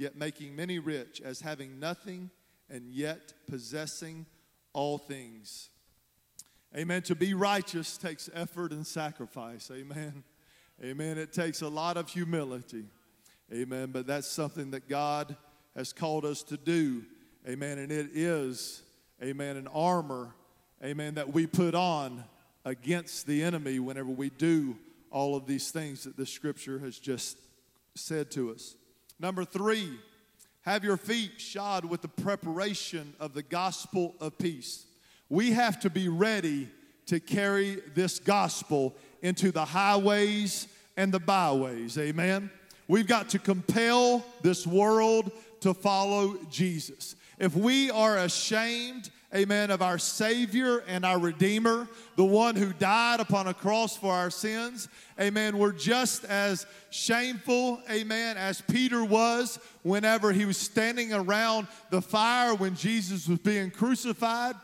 yet making many rich, as having nothing and yet possessing all things. Amen. To be righteous takes effort and sacrifice. Amen. Amen. It takes a lot of humility. Amen. But that's something that God has called us to do. Amen. And it is, amen, an armor, amen, that we put on against the enemy whenever we do all of these things that the scripture has just said to us. Number three, have your feet shod with the preparation of the gospel of peace. We have to be ready to carry this gospel into the highways and the byways. Amen. We've got to compel this world to follow Jesus. If we are ashamed, amen, of our Savior and our Redeemer, the one who died upon a cross for our sins, amen, we're just as shameful, amen, as Peter was whenever he was standing around the fire when Jesus was being crucified.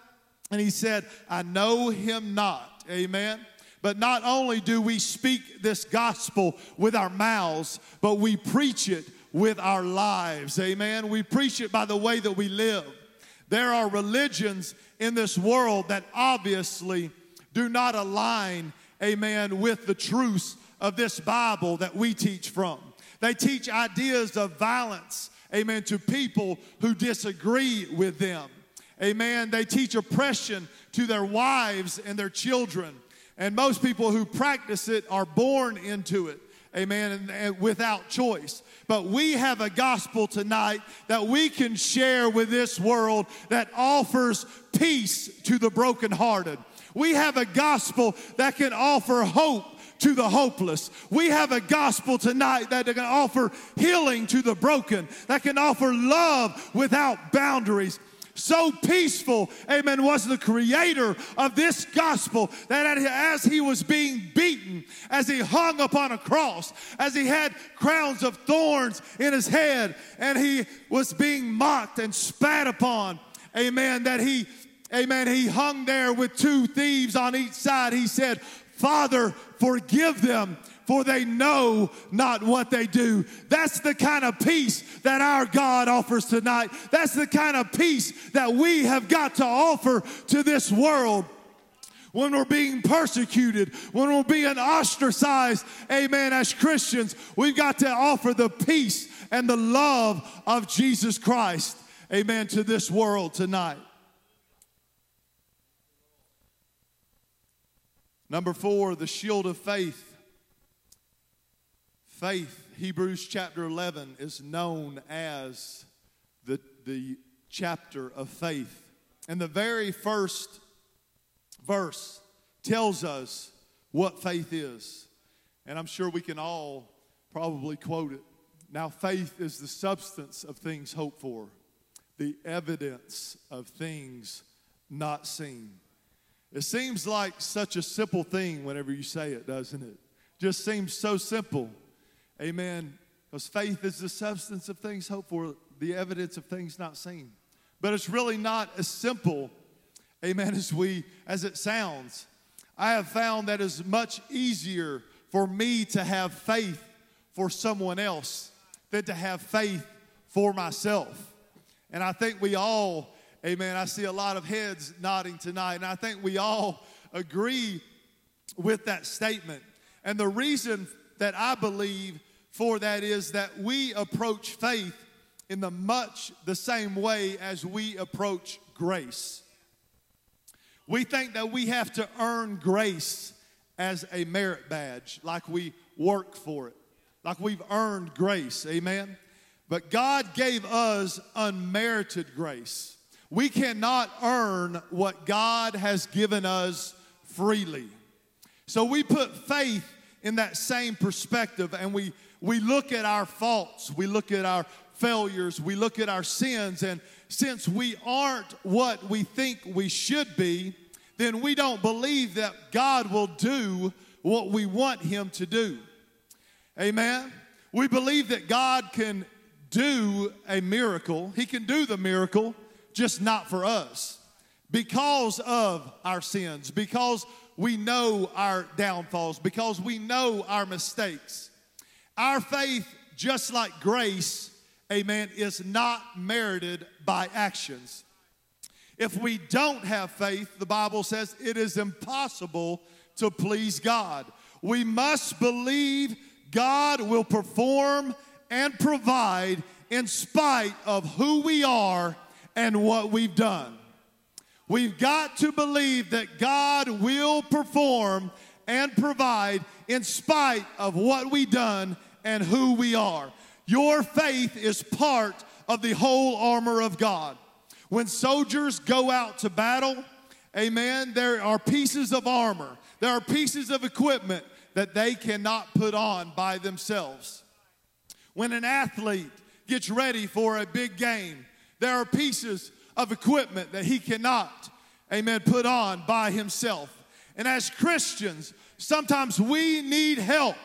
And he said, I know him not, amen. But not only do we speak this gospel with our mouths, but we preach it with our lives. Amen. We preach it by the way that we live. There are religions in this world that obviously do not align, amen, with the truths of this Bible that we teach from. They teach ideas of violence, amen, to people who disagree with them. Amen. They teach oppression to their wives and their children. And most people who practice it are born into it. Amen. And, and, without choice. But we have a gospel tonight that we can share with this world that offers peace to the brokenhearted. We have a gospel that can offer hope to the hopeless. We have a gospel tonight that can offer healing to the broken, that can offer love without boundaries so peaceful, amen, was the creator of this gospel that as he was being beaten, as he hung upon a cross, as he had crowns of thorns in his head, and he was being mocked and spat upon, amen, that he, amen, he hung there with two thieves on each side. He said, Father, forgive them for they know not what they do. That's the kind of peace that our God offers tonight. That's the kind of peace that we have got to offer to this world when we're being persecuted, when we're being ostracized, amen, as Christians, we've got to offer the peace and the love of Jesus Christ, amen, to this world tonight. Number four, the shield of faith. Faith, Hebrews chapter 11, is known as the, the chapter of faith. And the very first verse tells us what faith is. And I'm sure we can all probably quote it. Now, faith is the substance of things hoped for, the evidence of things not seen. It seems like such a simple thing whenever you say it, doesn't it? Just seems so simple. Amen. Because faith is the substance of things hoped for, the evidence of things not seen. But it's really not as simple, amen, as we as it sounds. I have found that it's much easier for me to have faith for someone else than to have faith for myself. And I think we all, amen, I see a lot of heads nodding tonight, and I think we all agree with that statement. And the reason that I believe for that is that we approach faith in the much the same way as we approach grace. We think that we have to earn grace as a merit badge, like we work for it, like we've earned grace. Amen. But God gave us unmerited grace. We cannot earn what God has given us freely. So we put faith in that same perspective and we we look at our faults, we look at our failures, we look at our sins, and since we aren't what we think we should be, then we don't believe that God will do what we want Him to do. Amen? We believe that God can do a miracle, He can do the miracle, just not for us. Because of our sins, because we know our downfalls, because we know our mistakes. Our faith, just like grace, amen, is not merited by actions. If we don't have faith, the Bible says it is impossible to please God. We must believe God will perform and provide in spite of who we are and what we've done. We've got to believe that God will perform and provide in spite of what we've done and who we are. Your faith is part of the whole armor of God. When soldiers go out to battle, amen, there are pieces of armor, there are pieces of equipment that they cannot put on by themselves. When an athlete gets ready for a big game, there are pieces of equipment that he cannot, amen, put on by himself. And as Christians, sometimes we need help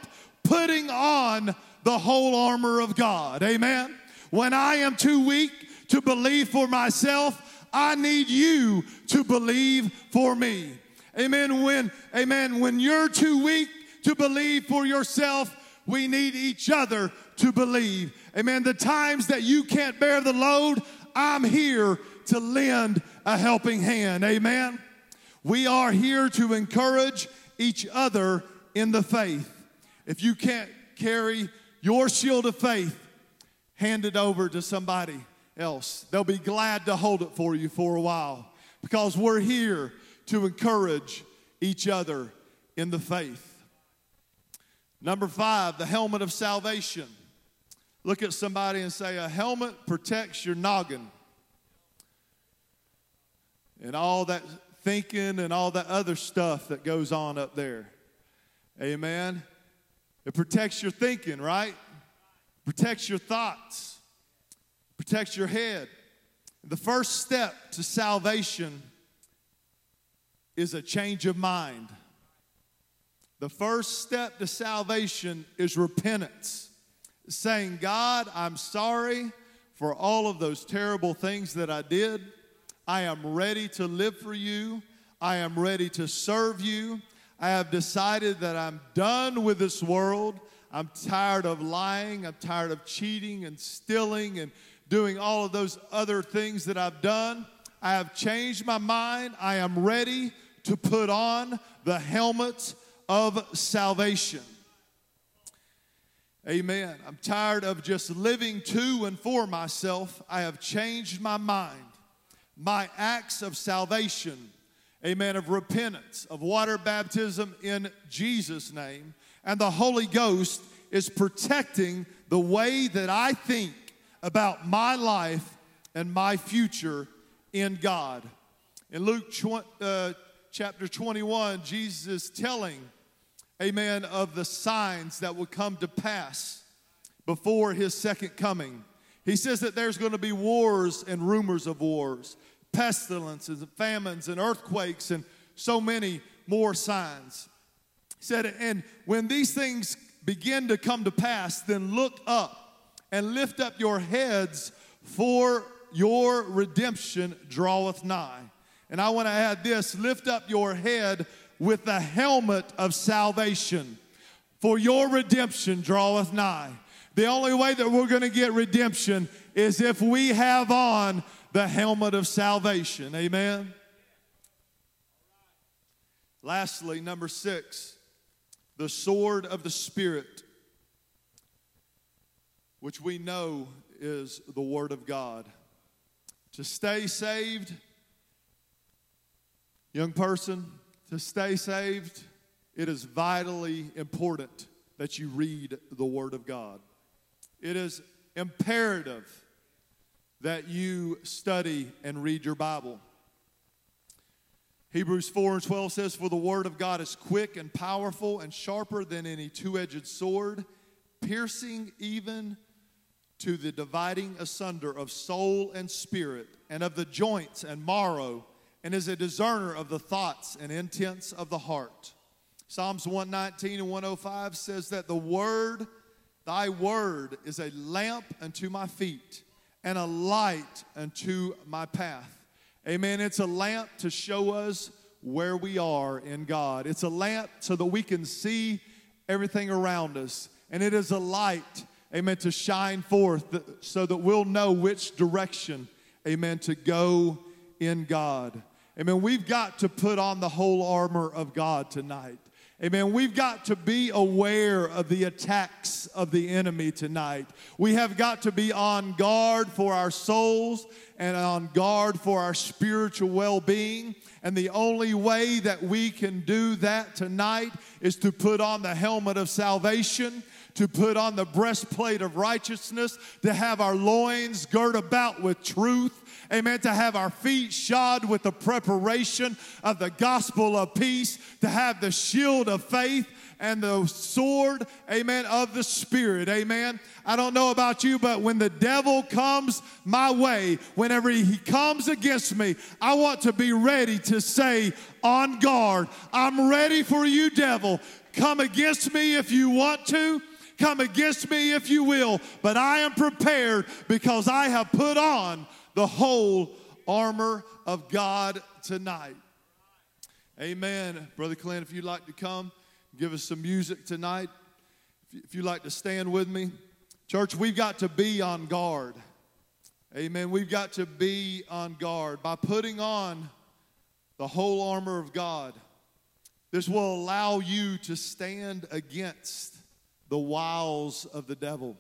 putting on the whole armor of God. Amen. When I am too weak to believe for myself, I need you to believe for me. Amen. When, amen, when you're too weak to believe for yourself, we need each other to believe. Amen. The times that you can't bear the load, I'm here to lend a helping hand. Amen. We are here to encourage each other in the faith. If you can't carry your shield of faith, hand it over to somebody else. They'll be glad to hold it for you for a while because we're here to encourage each other in the faith. Number five, the helmet of salvation. Look at somebody and say, A helmet protects your noggin. And all that thinking and all that other stuff that goes on up there. Amen. It protects your thinking, right? Protects your thoughts, protects your head. The first step to salvation is a change of mind. The first step to salvation is repentance, saying, God, I'm sorry for all of those terrible things that I did. I am ready to live for you. I am ready to serve you. I have decided that I'm done with this world. I'm tired of lying. I'm tired of cheating and stealing and doing all of those other things that I've done. I have changed my mind. I am ready to put on the helmet of salvation. Amen. I'm tired of just living to and for myself. I have changed my mind. My acts of salvation amen, of repentance, of water baptism in Jesus' name. And the Holy Ghost is protecting the way that I think about my life and my future in God. In Luke uh, chapter 21, Jesus is telling, amen, of the signs that will come to pass before his second coming. He says that there's going to be wars and rumors of wars pestilences and famines and earthquakes and so many more signs. He said, and when these things begin to come to pass, then look up and lift up your heads, for your redemption draweth nigh. And I want to add this lift up your head with the helmet of salvation, for your redemption draweth nigh. The only way that we're going to get redemption is if we have on the helmet of salvation. Amen. Lastly, number six, the sword of the Spirit, which we know is the Word of God. To stay saved, young person, to stay saved, it is vitally important that you read the Word of God. It is imperative that you study and read your Bible. Hebrews 4 and 12 says, For the word of God is quick and powerful and sharper than any two edged sword, piercing even to the dividing asunder of soul and spirit, and of the joints and marrow, and is a discerner of the thoughts and intents of the heart. Psalms 119 and 105 says that the word, thy word, is a lamp unto my feet and a light unto my path. Amen. It's a lamp to show us where we are in God. It's a lamp so that we can see everything around us. And it is a light, amen, to shine forth so that we'll know which direction, amen, to go in God. Amen. We've got to put on the whole armor of God tonight. Amen. We've got to be aware of the attacks of the enemy tonight. We have got to be on guard for our souls and on guard for our spiritual well being. And the only way that we can do that tonight is to put on the helmet of salvation, to put on the breastplate of righteousness, to have our loins girt about with truth. Amen. To have our feet shod with the preparation of the gospel of peace, to have the shield of faith and the sword, amen, of the Spirit, amen. I don't know about you, but when the devil comes my way, whenever he comes against me, I want to be ready to say, on guard, I'm ready for you, devil. Come against me if you want to. Come against me if you will, but I am prepared because I have put on the whole armor of God tonight. Amen. Brother Clint, if you'd like to come, give us some music tonight. If you'd like to stand with me. Church, we've got to be on guard. Amen. We've got to be on guard by putting on the whole armor of God. This will allow you to stand against the wiles of the devil.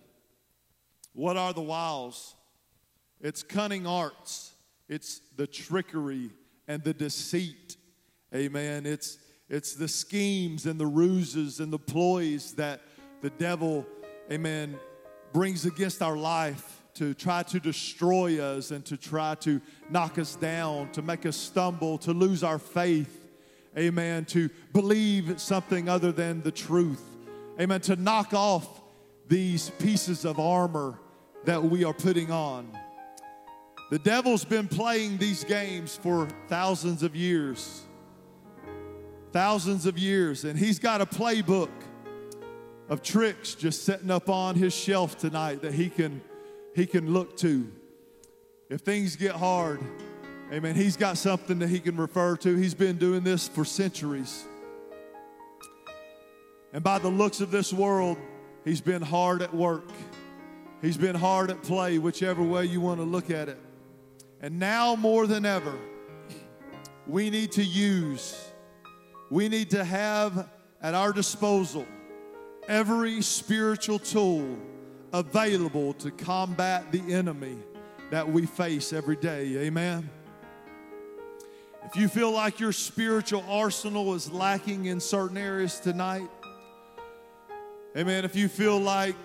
What are the wiles? It's cunning arts, it's the trickery and the deceit. Amen. It's, it's the schemes and the ruses and the ploys that the devil, amen, brings against our life to try to destroy us and to try to knock us down, to make us stumble, to lose our faith. Amen. To believe something other than the truth. Amen. To knock off these pieces of armor that we are putting on. The devil's been playing these games for thousands of years. Thousands of years. And he's got a playbook of tricks just setting up on his shelf tonight that he can he can look to. If things get hard, amen, he's got something that he can refer to. He's been doing this for centuries. And by the looks of this world, he's been hard at work. He's been hard at play, whichever way you want to look at it. And now more than ever, we need to use, we need to have at our disposal every spiritual tool available to combat the enemy that we face every day. Amen. If you feel like your spiritual arsenal is lacking in certain areas tonight, amen. If you feel like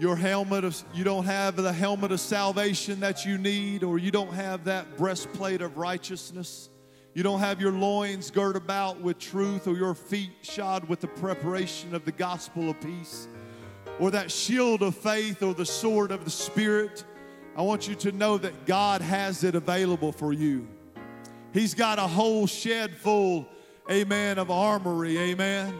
your helmet of you don't have the helmet of salvation that you need or you don't have that breastplate of righteousness. You don't have your loins girt about with truth or your feet shod with the preparation of the gospel of peace or that shield of faith or the sword of the spirit. I want you to know that god has it available for you. He's got a whole shed full amen of armory amen.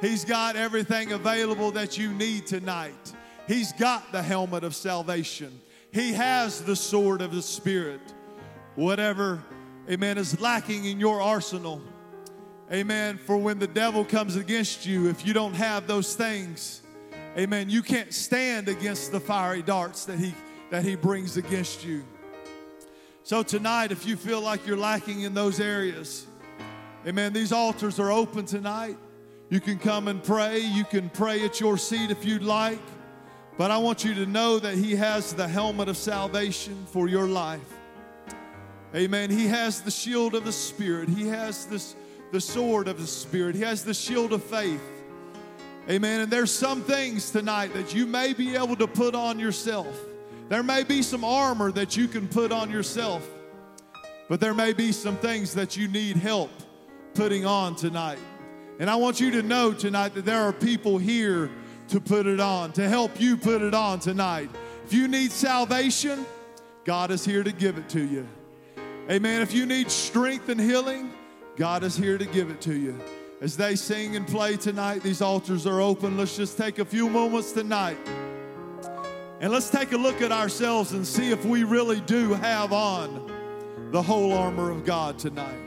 He's got everything available that you need tonight He's got the helmet of salvation. He has the sword of the Spirit. Whatever, amen, is lacking in your arsenal, amen, for when the devil comes against you, if you don't have those things, amen, you can't stand against the fiery darts that he, that he brings against you. So tonight, if you feel like you're lacking in those areas, amen, these altars are open tonight. You can come and pray. You can pray at your seat if you'd like. But I want you to know that He has the helmet of salvation for your life. Amen. He has the shield of the Spirit. He has this, the sword of the Spirit. He has the shield of faith. Amen. And there's some things tonight that you may be able to put on yourself. There may be some armor that you can put on yourself, but there may be some things that you need help putting on tonight. And I want you to know tonight that there are people here to put it on, to help you put it on tonight. If you need salvation, God is here to give it to you. Amen. If you need strength and healing, God is here to give it to you. As they sing and play tonight, these altars are open. Let's just take a few moments tonight and let's take a look at ourselves and see if we really do have on the whole armor of God tonight.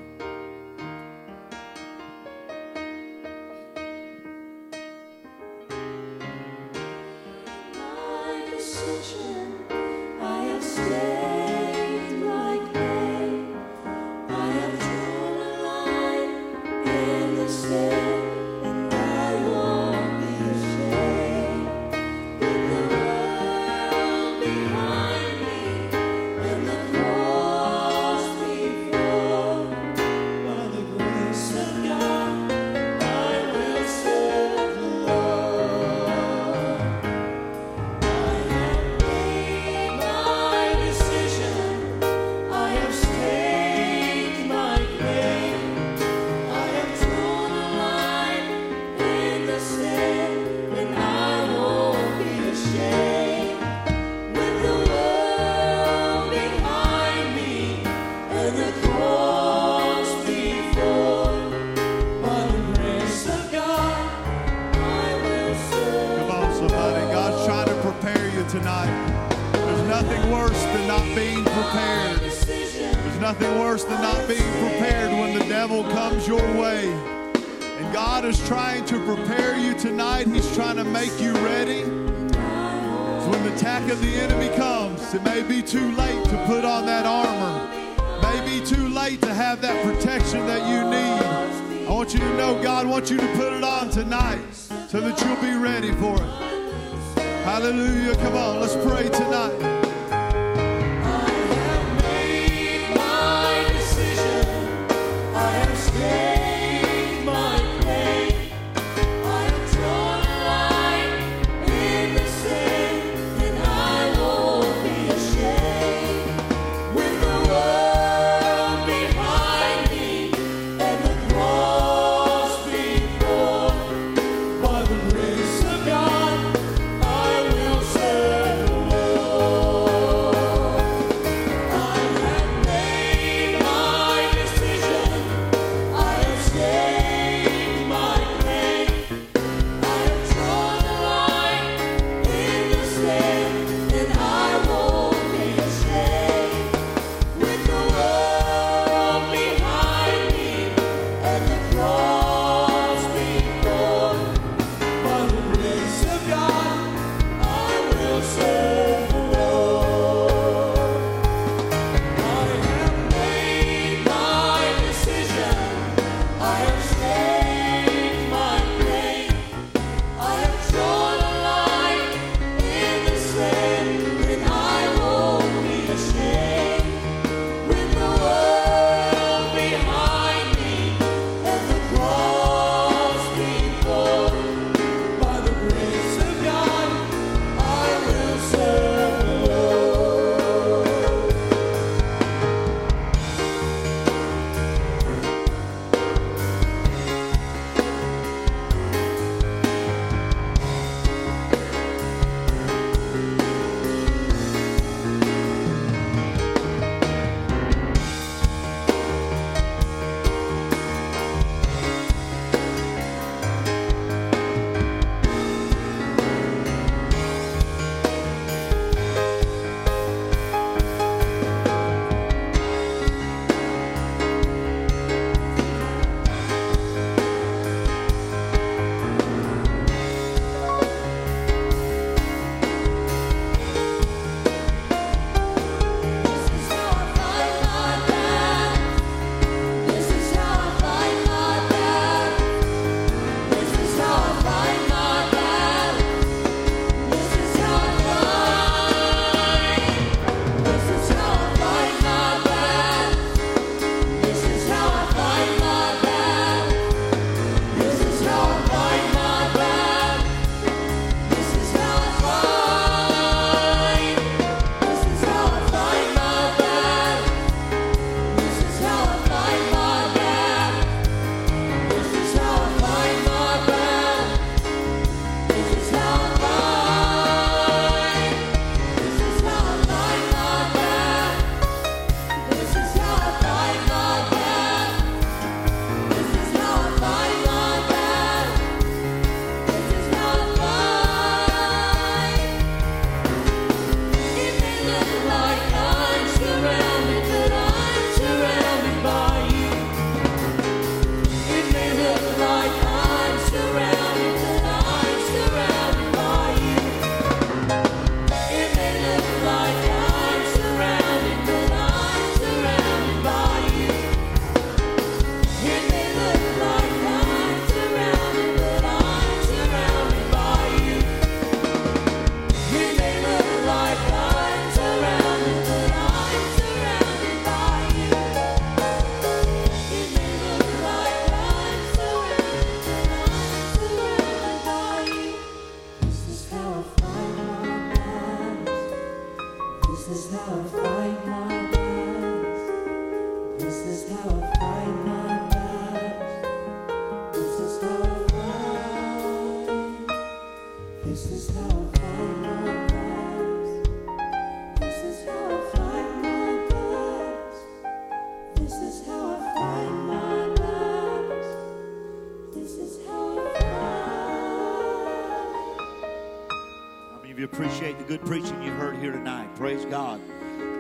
Good preaching you heard here tonight. Praise God.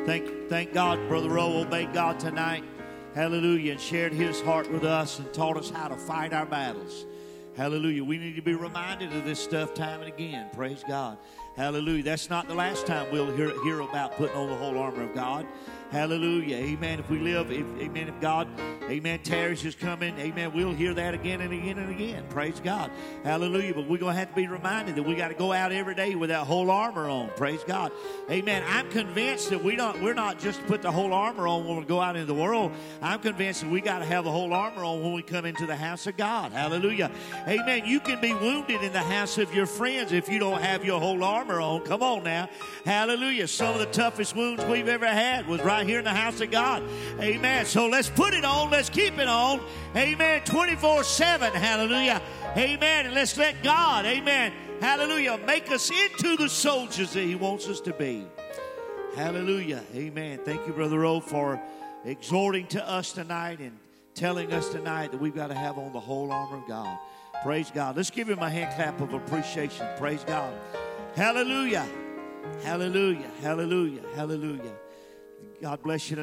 Thank, thank God, Brother Rowe obeyed God tonight. Hallelujah. And shared his heart with us and taught us how to fight our battles. Hallelujah. We need to be reminded of this stuff time and again. Praise God. Hallelujah. That's not the last time we'll hear, hear about putting on the whole armor of God. Hallelujah. Amen. If we live, if, amen, if God, amen, tarries is coming, amen, we'll hear that again and again and again. Praise God. Hallelujah. But we're going to have to be reminded that we got to go out every day with that whole armor on. Praise God. Amen. I'm convinced that we don't, we're not just to put the whole armor on when we go out into the world. I'm convinced that we got to have the whole armor on when we come into the house of God. Hallelujah. Amen. You can be wounded in the house of your friends if you don't have your whole armor on. Come on now. Hallelujah. Some of the toughest wounds we've ever had was right here in the house of God. Amen. So let's put it on. Let's keep it on. Amen. 24 7. Hallelujah. Amen. And let's let God, amen. Hallelujah. Make us into the soldiers that He wants us to be. Hallelujah. Amen. Thank you, Brother O, for exhorting to us tonight and telling us tonight that we've got to have on the whole armor of God. Praise God. Let's give him a hand clap of appreciation. Praise God. Hallelujah. Hallelujah. Hallelujah. Hallelujah. God bless you.